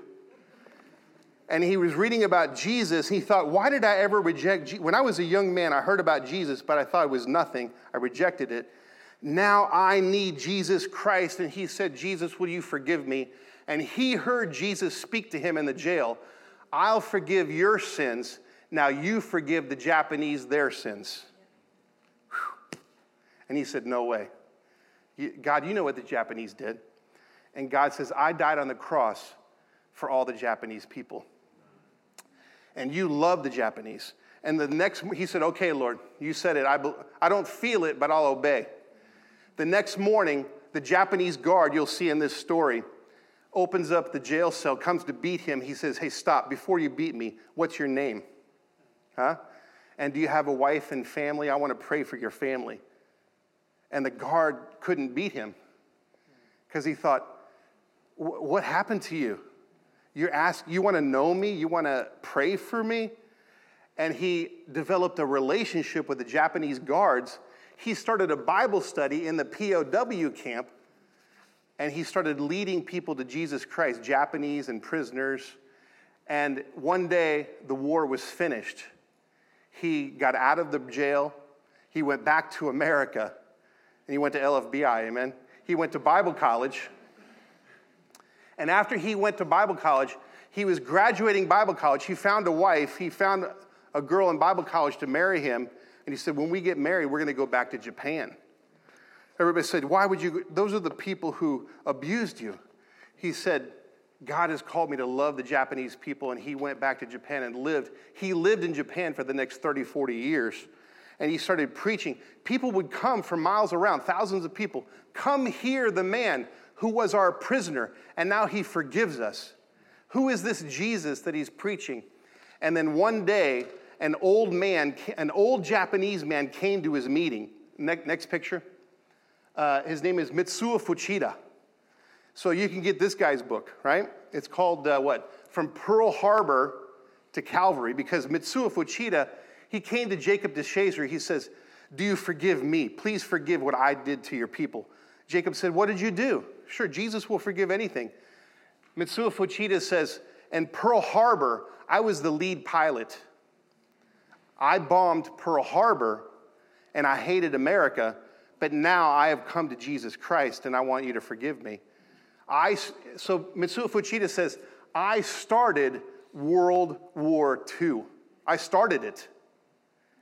and he was reading about Jesus. He thought, why did I ever reject Jesus? When I was a young man, I heard about Jesus, but I thought it was nothing. I rejected it. Now I need Jesus Christ. And he said, Jesus, will you forgive me? And he heard Jesus speak to him in the jail I'll forgive your sins. Now you forgive the Japanese their sins. Whew. And he said, No way. God, you know what the Japanese did. And God says, I died on the cross for all the Japanese people and you love the Japanese. And the next, he said, Okay, Lord, you said it. I, I don't feel it, but I'll obey. The next morning, the Japanese guard, you'll see in this story, opens up the jail cell, comes to beat him. He says, Hey, stop, before you beat me, what's your name? Huh? And do you have a wife and family? I want to pray for your family. And the guard couldn't beat him because he thought, What happened to you? You're asked, you want to know me? You want to pray for me? And he developed a relationship with the Japanese guards. He started a Bible study in the POW camp, and he started leading people to Jesus Christ, Japanese and prisoners. And one day, the war was finished. He got out of the jail. He went back to America, and he went to LFBI, amen? He went to Bible college and after he went to Bible college, he was graduating Bible college. He found a wife. He found a girl in Bible college to marry him. And he said, When we get married, we're going to go back to Japan. Everybody said, Why would you? Those are the people who abused you. He said, God has called me to love the Japanese people. And he went back to Japan and lived. He lived in Japan for the next 30, 40 years. And he started preaching. People would come from miles around, thousands of people, come hear the man who was our prisoner, and now he forgives us. Who is this Jesus that he's preaching? And then one day, an old man, an old Japanese man came to his meeting. Next, next picture. Uh, his name is Mitsuo Fuchida. So you can get this guy's book, right? It's called uh, what? From Pearl Harbor to Calvary, because Mitsuo Fuchida, he came to Jacob DeShazer. He says, Do you forgive me? Please forgive what I did to your people. Jacob said, What did you do? Sure, Jesus will forgive anything. Mitsuo Fuchida says, and Pearl Harbor, I was the lead pilot. I bombed Pearl Harbor and I hated America, but now I have come to Jesus Christ and I want you to forgive me. I, so Mitsuo Fuchida says, I started World War II. I started it.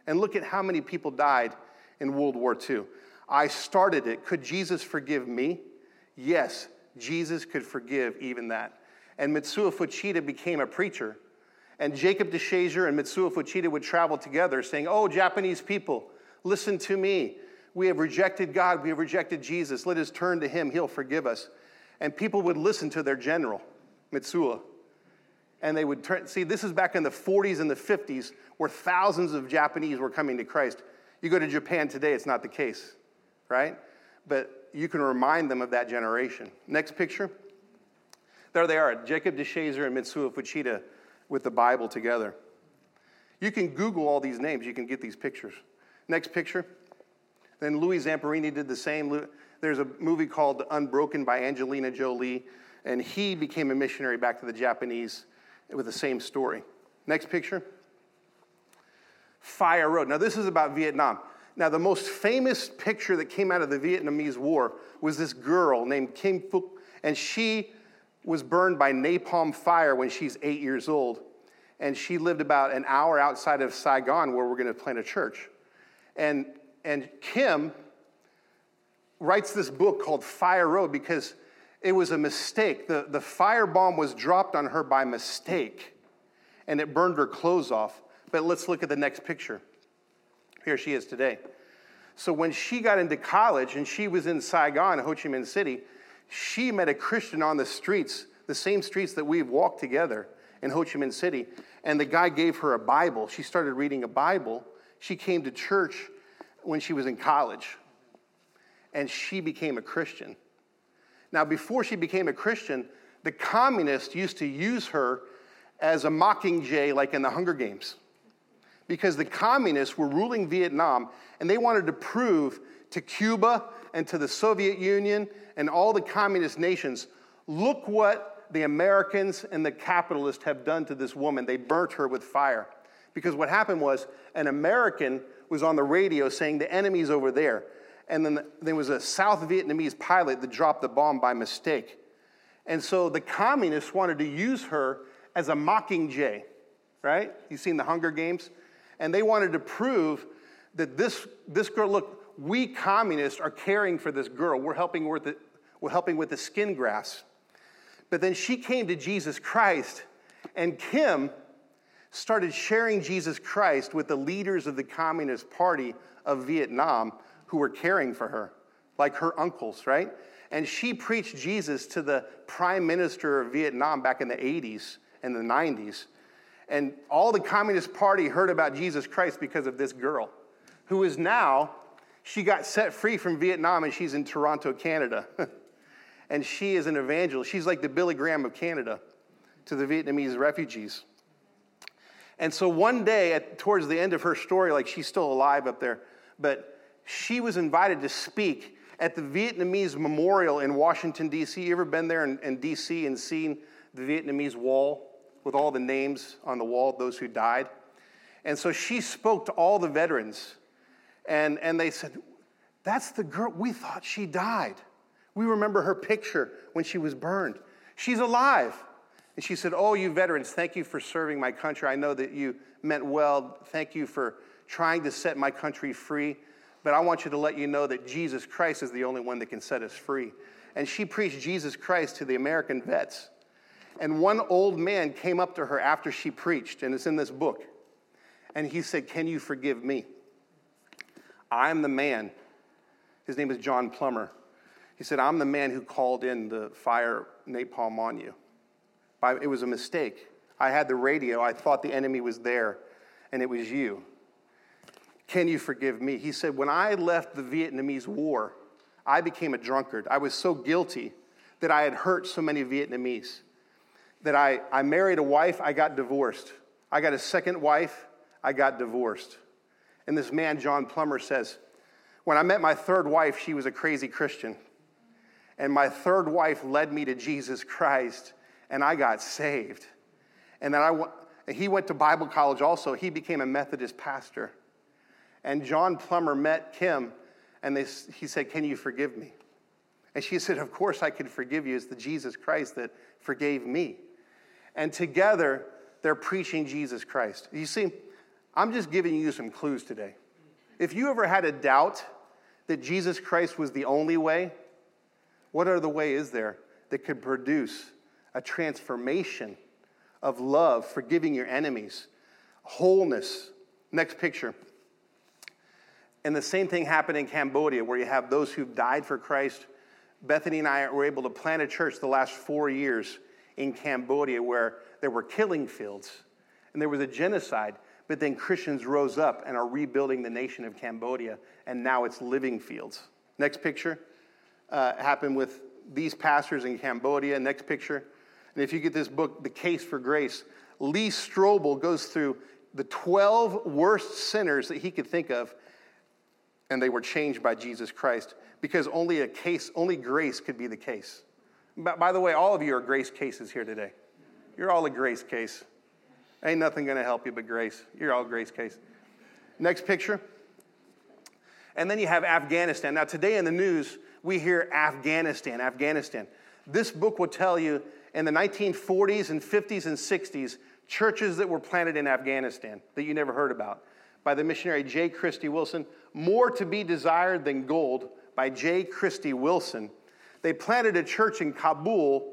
And look at how many people died in World War II. I started it. Could Jesus forgive me? Yes, Jesus could forgive even that. And Mitsuo Fuchida became a preacher. And Jacob DeShazer and Mitsuo Fuchida would travel together saying, Oh, Japanese people, listen to me. We have rejected God. We have rejected Jesus. Let us turn to him. He'll forgive us. And people would listen to their general, Mitsuo. And they would turn. See, this is back in the 40s and the 50s where thousands of Japanese were coming to Christ. You go to Japan today, it's not the case, right? But you can remind them of that generation. Next picture. There they are, Jacob DeShazer and Mitsuo Fuchida with the Bible together. You can Google all these names, you can get these pictures. Next picture. Then Louis Zamperini did the same. There's a movie called Unbroken by Angelina Jolie, and he became a missionary back to the Japanese with the same story. Next picture. Fire Road. Now, this is about Vietnam. Now, the most famous picture that came out of the Vietnamese War was this girl named Kim Phuc, and she was burned by napalm fire when she's eight years old. And she lived about an hour outside of Saigon where we're going to plant a church. And, and Kim writes this book called Fire Road because it was a mistake. The, the fire bomb was dropped on her by mistake, and it burned her clothes off. But let's look at the next picture. Here she is today. So when she got into college and she was in Saigon, Ho Chi Minh City, she met a Christian on the streets, the same streets that we've walked together in Ho Chi Minh City. And the guy gave her a Bible. She started reading a Bible. She came to church when she was in college. And she became a Christian. Now, before she became a Christian, the communists used to use her as a mockingjay, like in the Hunger Games because the communists were ruling Vietnam and they wanted to prove to Cuba and to the Soviet Union and all the communist nations look what the Americans and the capitalists have done to this woman. They burnt her with fire. Because what happened was an American was on the radio saying the enemy's over there. And then there was a South Vietnamese pilot that dropped the bomb by mistake. And so the communists wanted to use her as a mockingjay, right? You've seen the Hunger Games? And they wanted to prove that this, this girl, look, we communists are caring for this girl. We're helping with the, we're helping with the skin grafts. But then she came to Jesus Christ, and Kim started sharing Jesus Christ with the leaders of the Communist Party of Vietnam who were caring for her, like her uncles, right? And she preached Jesus to the prime minister of Vietnam back in the 80s and the 90s. And all the Communist Party heard about Jesus Christ because of this girl, who is now, she got set free from Vietnam and she's in Toronto, Canada. and she is an evangelist. She's like the Billy Graham of Canada to the Vietnamese refugees. And so one day, at, towards the end of her story, like she's still alive up there, but she was invited to speak at the Vietnamese Memorial in Washington, D.C. You ever been there in, in D.C. and seen the Vietnamese wall? With all the names on the wall, those who died. And so she spoke to all the veterans, and, and they said, That's the girl, we thought she died. We remember her picture when she was burned. She's alive. And she said, Oh, you veterans, thank you for serving my country. I know that you meant well. Thank you for trying to set my country free. But I want you to let you know that Jesus Christ is the only one that can set us free. And she preached Jesus Christ to the American vets. And one old man came up to her after she preached, and it's in this book. And he said, Can you forgive me? I'm the man. His name is John Plummer. He said, I'm the man who called in the fire napalm on you. It was a mistake. I had the radio. I thought the enemy was there, and it was you. Can you forgive me? He said, When I left the Vietnamese War, I became a drunkard. I was so guilty that I had hurt so many Vietnamese that I, I married a wife, I got divorced. I got a second wife, I got divorced. And this man, John Plummer, says, When I met my third wife, she was a crazy Christian. And my third wife led me to Jesus Christ, and I got saved. And then I, he went to Bible college also. He became a Methodist pastor. And John Plummer met Kim, and they, he said, Can you forgive me? And she said, Of course I can forgive you. It's the Jesus Christ that forgave me and together they're preaching Jesus Christ. You see, I'm just giving you some clues today. If you ever had a doubt that Jesus Christ was the only way, what other way is there that could produce a transformation of love, forgiving your enemies, wholeness? Next picture. And the same thing happened in Cambodia, where you have those who've died for Christ. Bethany and I were able to plant a church the last four years in Cambodia where there were killing fields and there was a genocide, but then Christians rose up and are rebuilding the nation of Cambodia, and now it's living fields. Next picture uh, happened with these pastors in Cambodia. Next picture. And if you get this book, The Case for Grace, Lee Strobel goes through the 12 worst sinners that he could think of, and they were changed by Jesus Christ because only a case, only grace could be the case. By the way, all of you are grace cases here today. You're all a grace case. Ain't nothing going to help you but grace. You're all grace case. Next picture. And then you have Afghanistan. Now, today in the news, we hear Afghanistan, Afghanistan. This book will tell you in the 1940s and 50s and 60s, churches that were planted in Afghanistan that you never heard about by the missionary J. Christy Wilson, More to be Desired Than Gold by J. Christy Wilson. They planted a church in Kabul,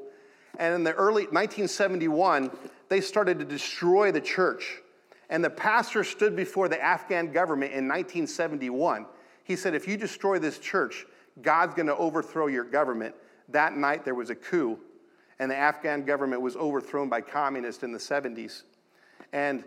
and in the early 1971, they started to destroy the church. And the pastor stood before the Afghan government in 1971. He said, If you destroy this church, God's going to overthrow your government. That night, there was a coup, and the Afghan government was overthrown by communists in the 70s. And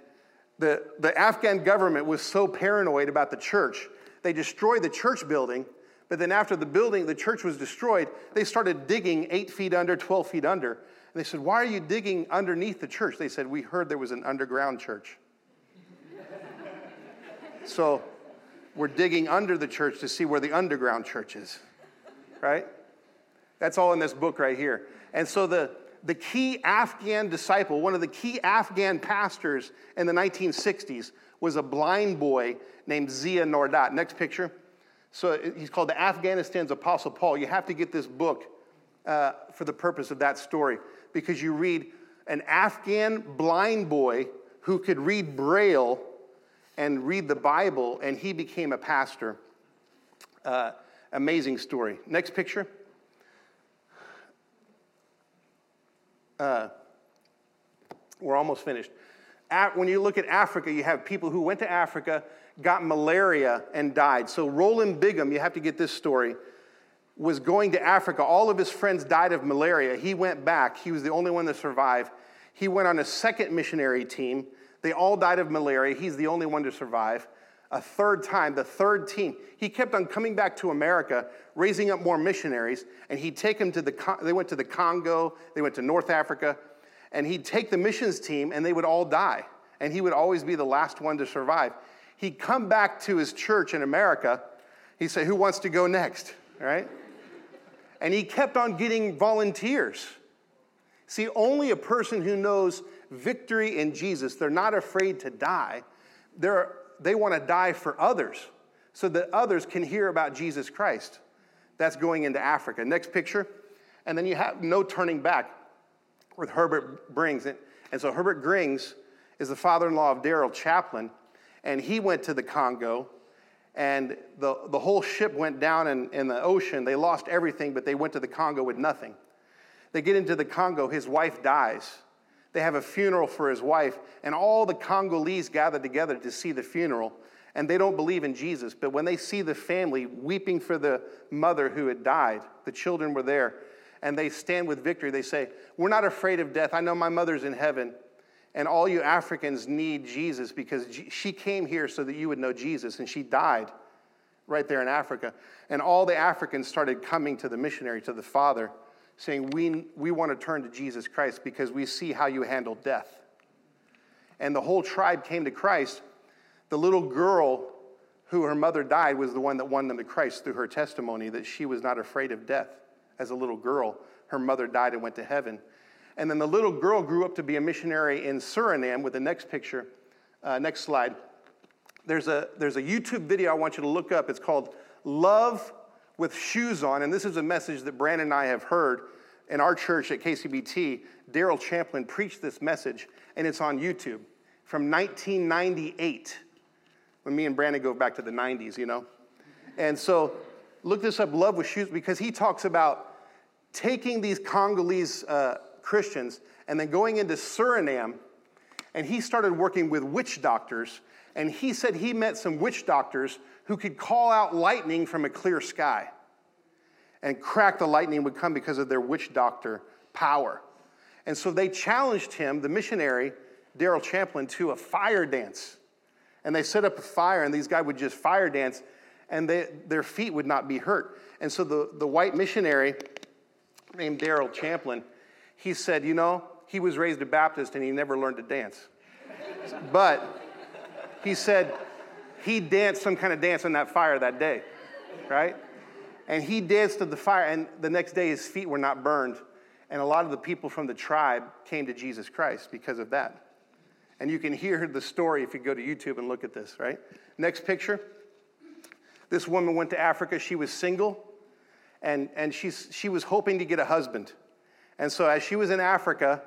the, the Afghan government was so paranoid about the church, they destroyed the church building. But then, after the building, the church was destroyed, they started digging eight feet under, 12 feet under. And they said, Why are you digging underneath the church? They said, We heard there was an underground church. so we're digging under the church to see where the underground church is, right? That's all in this book right here. And so the, the key Afghan disciple, one of the key Afghan pastors in the 1960s, was a blind boy named Zia Nodrat. Next picture. So he's called the Afghanistan's Apostle Paul. You have to get this book uh, for the purpose of that story because you read an Afghan blind boy who could read Braille and read the Bible, and he became a pastor. Uh, amazing story. Next picture. Uh, we're almost finished. At, when you look at Africa, you have people who went to Africa, got malaria, and died. So, Rowland Bingham, you have to get this story, was going to Africa. All of his friends died of malaria. He went back. He was the only one to survive. He went on a second missionary team. They all died of malaria. He's the only one to survive. A third time, the third team, he kept on coming back to America, raising up more missionaries, and he'd take them to the, they went to the Congo, they went to North Africa, and he'd take the missions team and they would all die. And he would always be the last one to survive. He'd come back to his church in America. He'd say, Who wants to go next? Right? And he kept on getting volunteers. See, only a person who knows victory in Jesus, they're not afraid to die. They're, they want to die for others so that others can hear about Jesus Christ. That's going into Africa. Next picture. And then you have no turning back with Herbert Grings. And so Herbert Grings is the father in law of Daryl Champlin, and he went to the Congo, and the, the whole ship went down in, in the ocean. They lost everything, but they went to the Congo with nothing. They get into the Congo, his wife dies. They have a funeral for his wife, and all the Congolese gather together to see the funeral. And they don't believe in Jesus, but when they see the family weeping for the mother who had died, the children were there, and they stand with victory. They say, We're not afraid of death. I know my mother's in heaven. And all you Africans need Jesus because she came here so that you would know Jesus, and she died right there in Africa. And all the Africans started coming to the missionary, to the father, saying, We, we want to turn to Jesus Christ because we see how you handle death. And the whole tribe came to Christ. The little girl who her mother died was the one that won them to Christ through her testimony that she was not afraid of death as a little girl. Her mother died and went to heaven. And then the little girl grew up to be a missionary in Suriname with the next picture, uh, next slide. There's a, there's a YouTube video I want you to look up. It's called Love with Shoes On. And this is a message that Brandon and I have heard in our church at KCBT. Daryl Champlin preached this message, and it's on YouTube from 1998, when me and Brandon go back to the 90s, you know? And so look this up, Love with Shoes, because he talks about taking these Congolese uh, Christians and then going into Suriname, and he started working with witch doctors. And he said he met some witch doctors who could call out lightning from a clear sky. And crack the lightning would come because of their witch doctor power. And so they challenged him, the missionary, Daryl Champlin, to a fire dance. And they set up a fire, and these guys would just fire dance and they, their feet would not be hurt. And so the, the white missionary named Daryl Champlin, he said, you know, he was raised a Baptist and he never learned to dance. but he said he danced some kind of dance in that fire that day, right? And he danced to the fire, and the next day his feet were not burned. And a lot of the people from the tribe came to Jesus Christ because of that. And you can hear the story if you go to YouTube and look at this, right? Next picture. This woman went to Africa. She was single, and, and she's, she was hoping to get a husband. And so, as she was in Africa,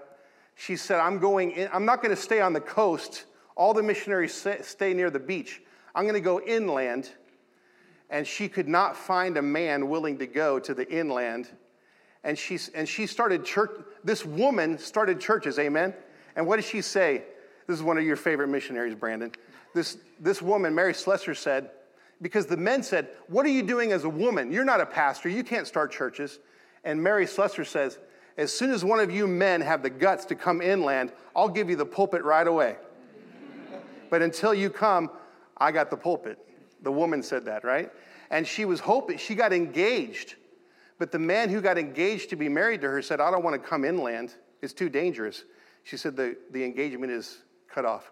she said, I'm going in, I'm not going to stay on the coast. All the missionaries stay near the beach. I'm going to go inland. And she could not find a man willing to go to the inland. And she, and she started church, this woman started churches, amen? And what did she say? This is one of your favorite missionaries, Brandon. This, this woman, Mary Slessor, said, because the men said, What are you doing as a woman? You're not a pastor. You can't start churches. And Mary Slessor says, As soon as one of you men have the guts to come inland, I'll give you the pulpit right away. but until you come, I got the pulpit. The woman said that, right? And she was hoping, she got engaged. But the man who got engaged to be married to her said, I don't want to come inland. It's too dangerous. She said, The, the engagement is cut off.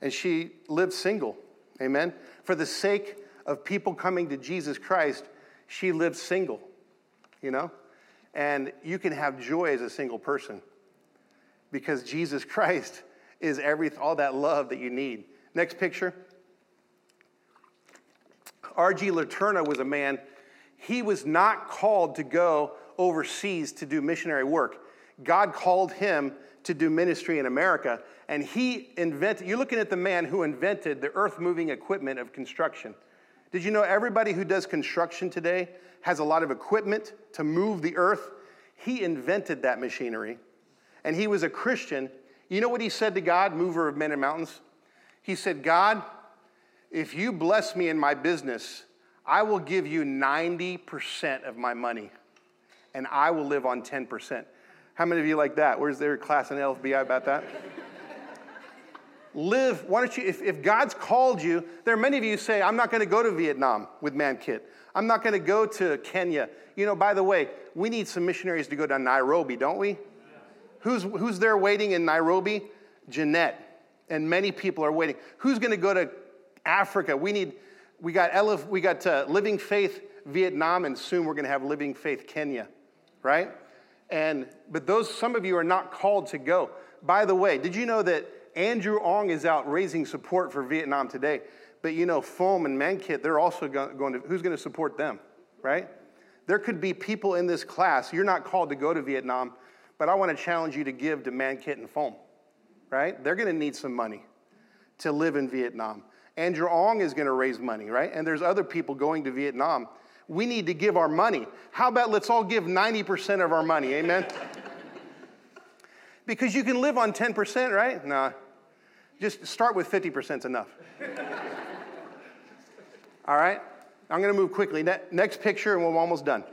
And she lived single. Amen. For the sake of people coming to Jesus Christ, she lived single, you know? And you can have joy as a single person because Jesus Christ is every, all that love that you need. Next picture. R.G. Letourneau was a man, he was not called to go overseas to do missionary work. God called him to do ministry in America, and he invented, you're looking at the man who invented the earth moving equipment of construction. Did you know everybody who does construction today has a lot of equipment to move the earth? He invented that machinery, and he was a Christian. You know what he said to God, mover of men and mountains? He said, God, if you bless me in my business, I will give you 90% of my money, and I will live on 10%. How many of you like that? Where's their class in LFBI about that? Live, why don't you, if, if God's called you, there are many of you say, I'm not going to go to Vietnam with ManKit. I'm not going to go to Kenya. You know, by the way, we need some missionaries to go to Nairobi, don't we? Who's, who's there waiting in Nairobi? Jeanette. And many people are waiting. Who's going to go to Africa? We need, we got, we got uh, Living Faith Vietnam, and soon we're going to have Living Faith Kenya, right? And but those some of you are not called to go. By the way, did you know that Andrew Ong is out raising support for Vietnam today? But you know, Foam and ManKit, they're also going to who's going to support them, right? There could be people in this class. You're not called to go to Vietnam, but I want to challenge you to give to ManKit and Foam, right? They're going to need some money to live in Vietnam. Andrew Ong is going to raise money, right? And there's other people going to Vietnam we need to give our money. How about let's all give 90% of our money? Amen? because you can live on 10%, right? Nah. Just start with 50% is enough. All right? I'm going to move quickly. Ne- next picture, and we're almost done.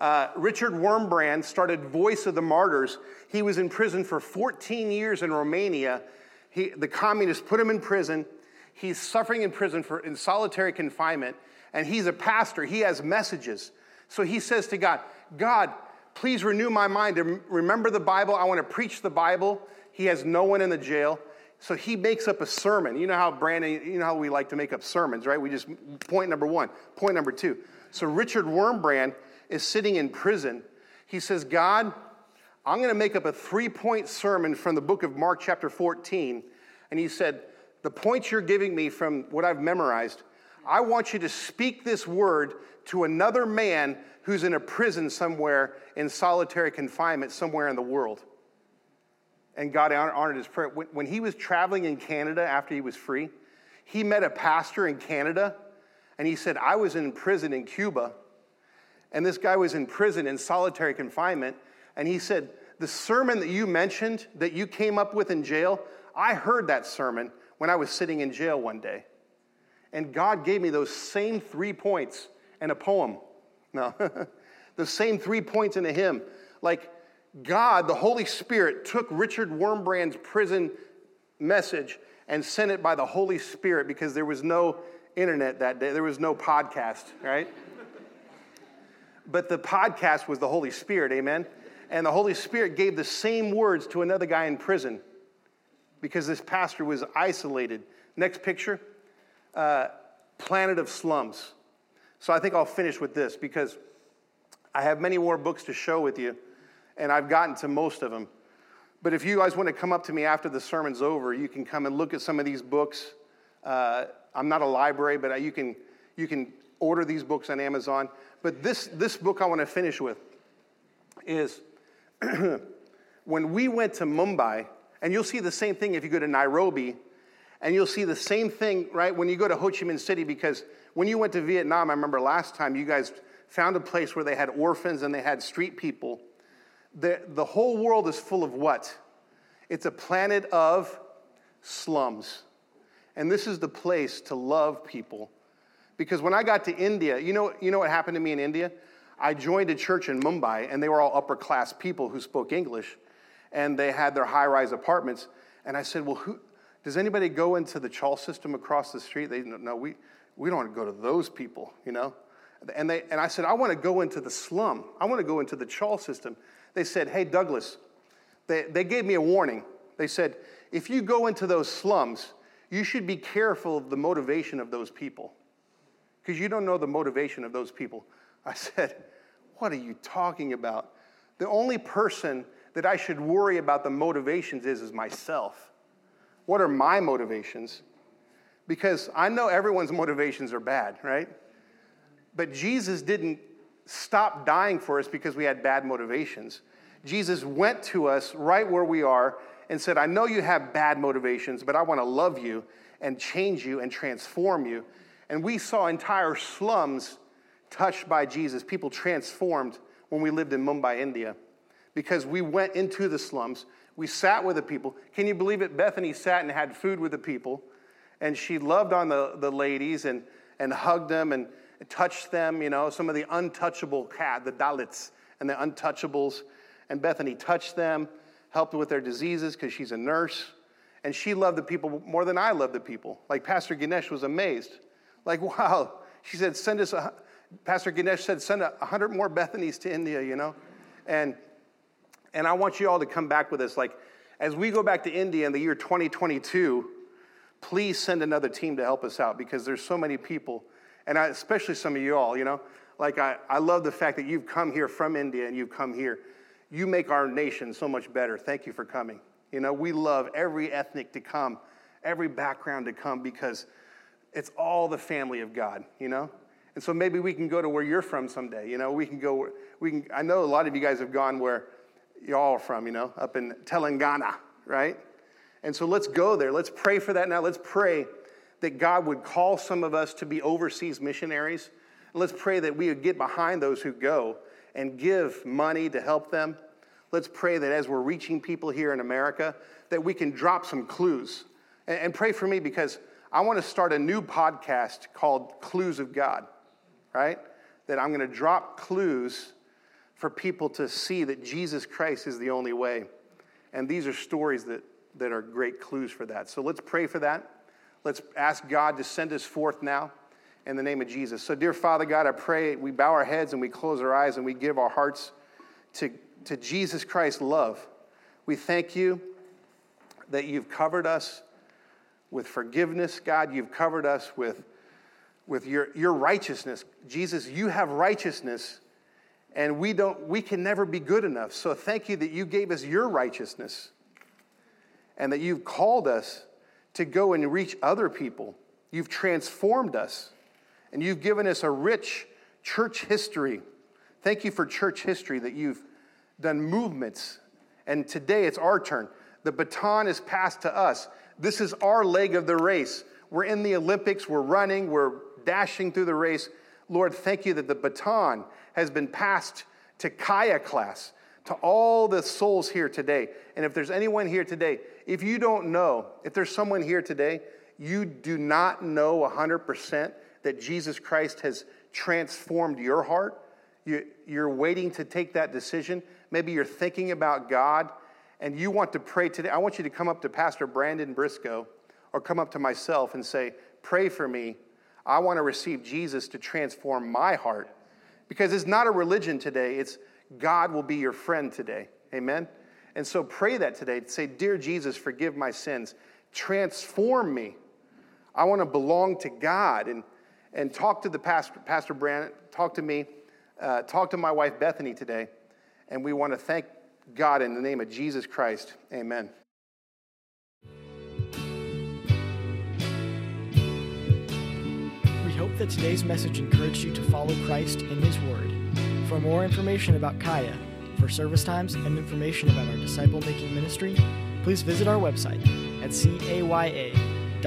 Uh, Richard Wurmbrand started Voice of the Martyrs. He was in prison for 14 years in Romania. He, the communists put him in prison. He's suffering in prison for, in solitary confinement and he's a pastor. He has messages. So he says to God, God, please renew my mind to remember the Bible. I want to preach the Bible. He has no one in the jail. So he makes up a sermon. You know how Brandon, you know how we like to make up sermons, right? We just, point number one, point number two. So Richard Wurmbrand is sitting in prison. He says, God, I'm going to make up a three point sermon from the book of Mark, chapter 14. And he said, The points you're giving me from what I've memorized, I want you to speak this word to another man who's in a prison somewhere in solitary confinement somewhere in the world. And God honored his prayer. When he was traveling in Canada after he was free, he met a pastor in Canada and he said, I was in prison in Cuba. And this guy was in prison in solitary confinement. And he said, The sermon that you mentioned that you came up with in jail, I heard that sermon when I was sitting in jail one day. And God gave me those same three points and a poem. No, the same three points in a hymn. Like God, the Holy Spirit, took Richard Wurmbrand's prison message and sent it by the Holy Spirit because there was no internet that day, there was no podcast, right? but the podcast was the Holy Spirit, amen? And the Holy Spirit gave the same words to another guy in prison because this pastor was isolated. Next picture uh, planet of slums. So I think I'll finish with this because I have many more books to show with you, and I've gotten to most of them. But if you guys want to come up to me after the sermon's over, you can come and look at some of these books. Uh, I'm not a library, but you can You can order these books on Amazon. But this, this book I want to finish with is when we went to Mumbai, and you'll see the same thing if you go to Nairobi, and you'll see the same thing, right, when you go to Ho Chi Minh City, because when you went to Vietnam, I remember last time you guys found a place where they had orphans and they had street people. The, the whole world is full of what? It's a planet of slums. And this is the place to love people. Because when I got to India, you know, you know what happened to me in India? I joined a church in Mumbai, and they were all upper class people who spoke English, and they had their high rise apartments. And I said, Well, who, does anybody go into the chawl system across the street? They no, we, we don't want to go to those people, you know? And, they, and I said, I want to go into the slum. I want to go into the chawl system. They said, Hey, Douglas, they, they gave me a warning. They said, If you go into those slums, you should be careful of the motivation of those people because you don't know the motivation of those people. I said, What are you talking about? The only person that I should worry about the motivations is, is myself. What are my motivations? Because I know everyone's motivations are bad, right? But Jesus didn't stop dying for us because we had bad motivations. Jesus went to us right where we are and said, I know you have bad motivations, but I want to love you and change you and transform you. And we saw entire slums touched by Jesus, people transformed when we lived in Mumbai, India, because we went into the slums. We sat with the people. Can you believe it? Bethany sat and had food with the people, and she loved on the, the ladies and, and hugged them and touched them, you know, some of the untouchable cat, the Dalits and the untouchables. And Bethany touched them, helped with their diseases because she's a nurse. And she loved the people more than I love the people. Like Pastor Ganesh was amazed. Like, wow. She said, send us, a, Pastor Ganesh said, send a 100 more Bethanies to India, you know? And, and I want you all to come back with us. Like, as we go back to India in the year 2022, please send another team to help us out because there's so many people, and I, especially some of you all, you know? Like, I, I love the fact that you've come here from India and you've come here. You make our nation so much better. Thank you for coming. You know, we love every ethnic to come, every background to come because it's all the family of God, you know? And so maybe we can go to where you're from someday, you know? We can go, we can, I know a lot of you guys have gone where y'all are from, you know, up in Telangana, right? And so let's go there. Let's pray for that now. Let's pray that God would call some of us to be overseas missionaries. And let's pray that we would get behind those who go and give money to help them. Let's pray that as we're reaching people here in America, that we can drop some clues. And, and pray for me because I want to start a new podcast called Clues of God, right? That I'm going to drop clues for people to see that Jesus Christ is the only way. And these are stories that, that are great clues for that. So let's pray for that. Let's ask God to send us forth now in the name of Jesus. So, dear Father God, I pray we bow our heads and we close our eyes and we give our hearts to, to Jesus Christ's love. We thank you that you've covered us with forgiveness, God. You've covered us with, with your, your righteousness. Jesus, you have righteousness, and we, don't, we can never be good enough. So thank you that you gave us your righteousness and that you've called us to go and reach other people. You've transformed us, and you've given us a rich church history. Thank you for church history that you've done movements. And today it's our turn. The baton is passed to us. This is our leg of the race. We're in the Olympics, we're running, we're dashing through the race. Lord, thank you that the baton has been passed to Kaya class, to all the souls here today. And if there's anyone here today, if you don't know, if there's someone here today, you do not know 100% that Jesus Christ has transformed your heart, you, are waiting to take that decision. Maybe you're thinking about God and you want to pray today, I want you to come up to Pastor Brandon Briscoe or come up to myself and say, Pray for me. I want to receive Jesus to transform my heart. Because it's not a religion today, it's God will be your friend today. Amen? And so pray that today. Say, Dear Jesus, forgive my sins. Transform me. I want to belong to God. And, and talk to the pastor, Pastor Brandon, talk to me, uh, talk to my wife Bethany today. And we want to thank God, in the name of Jesus Christ, amen. We hope that today's message encouraged you to follow Christ in His Word. For more information about Kaya, for service times, and information about our disciple making ministry, please visit our website at caya.li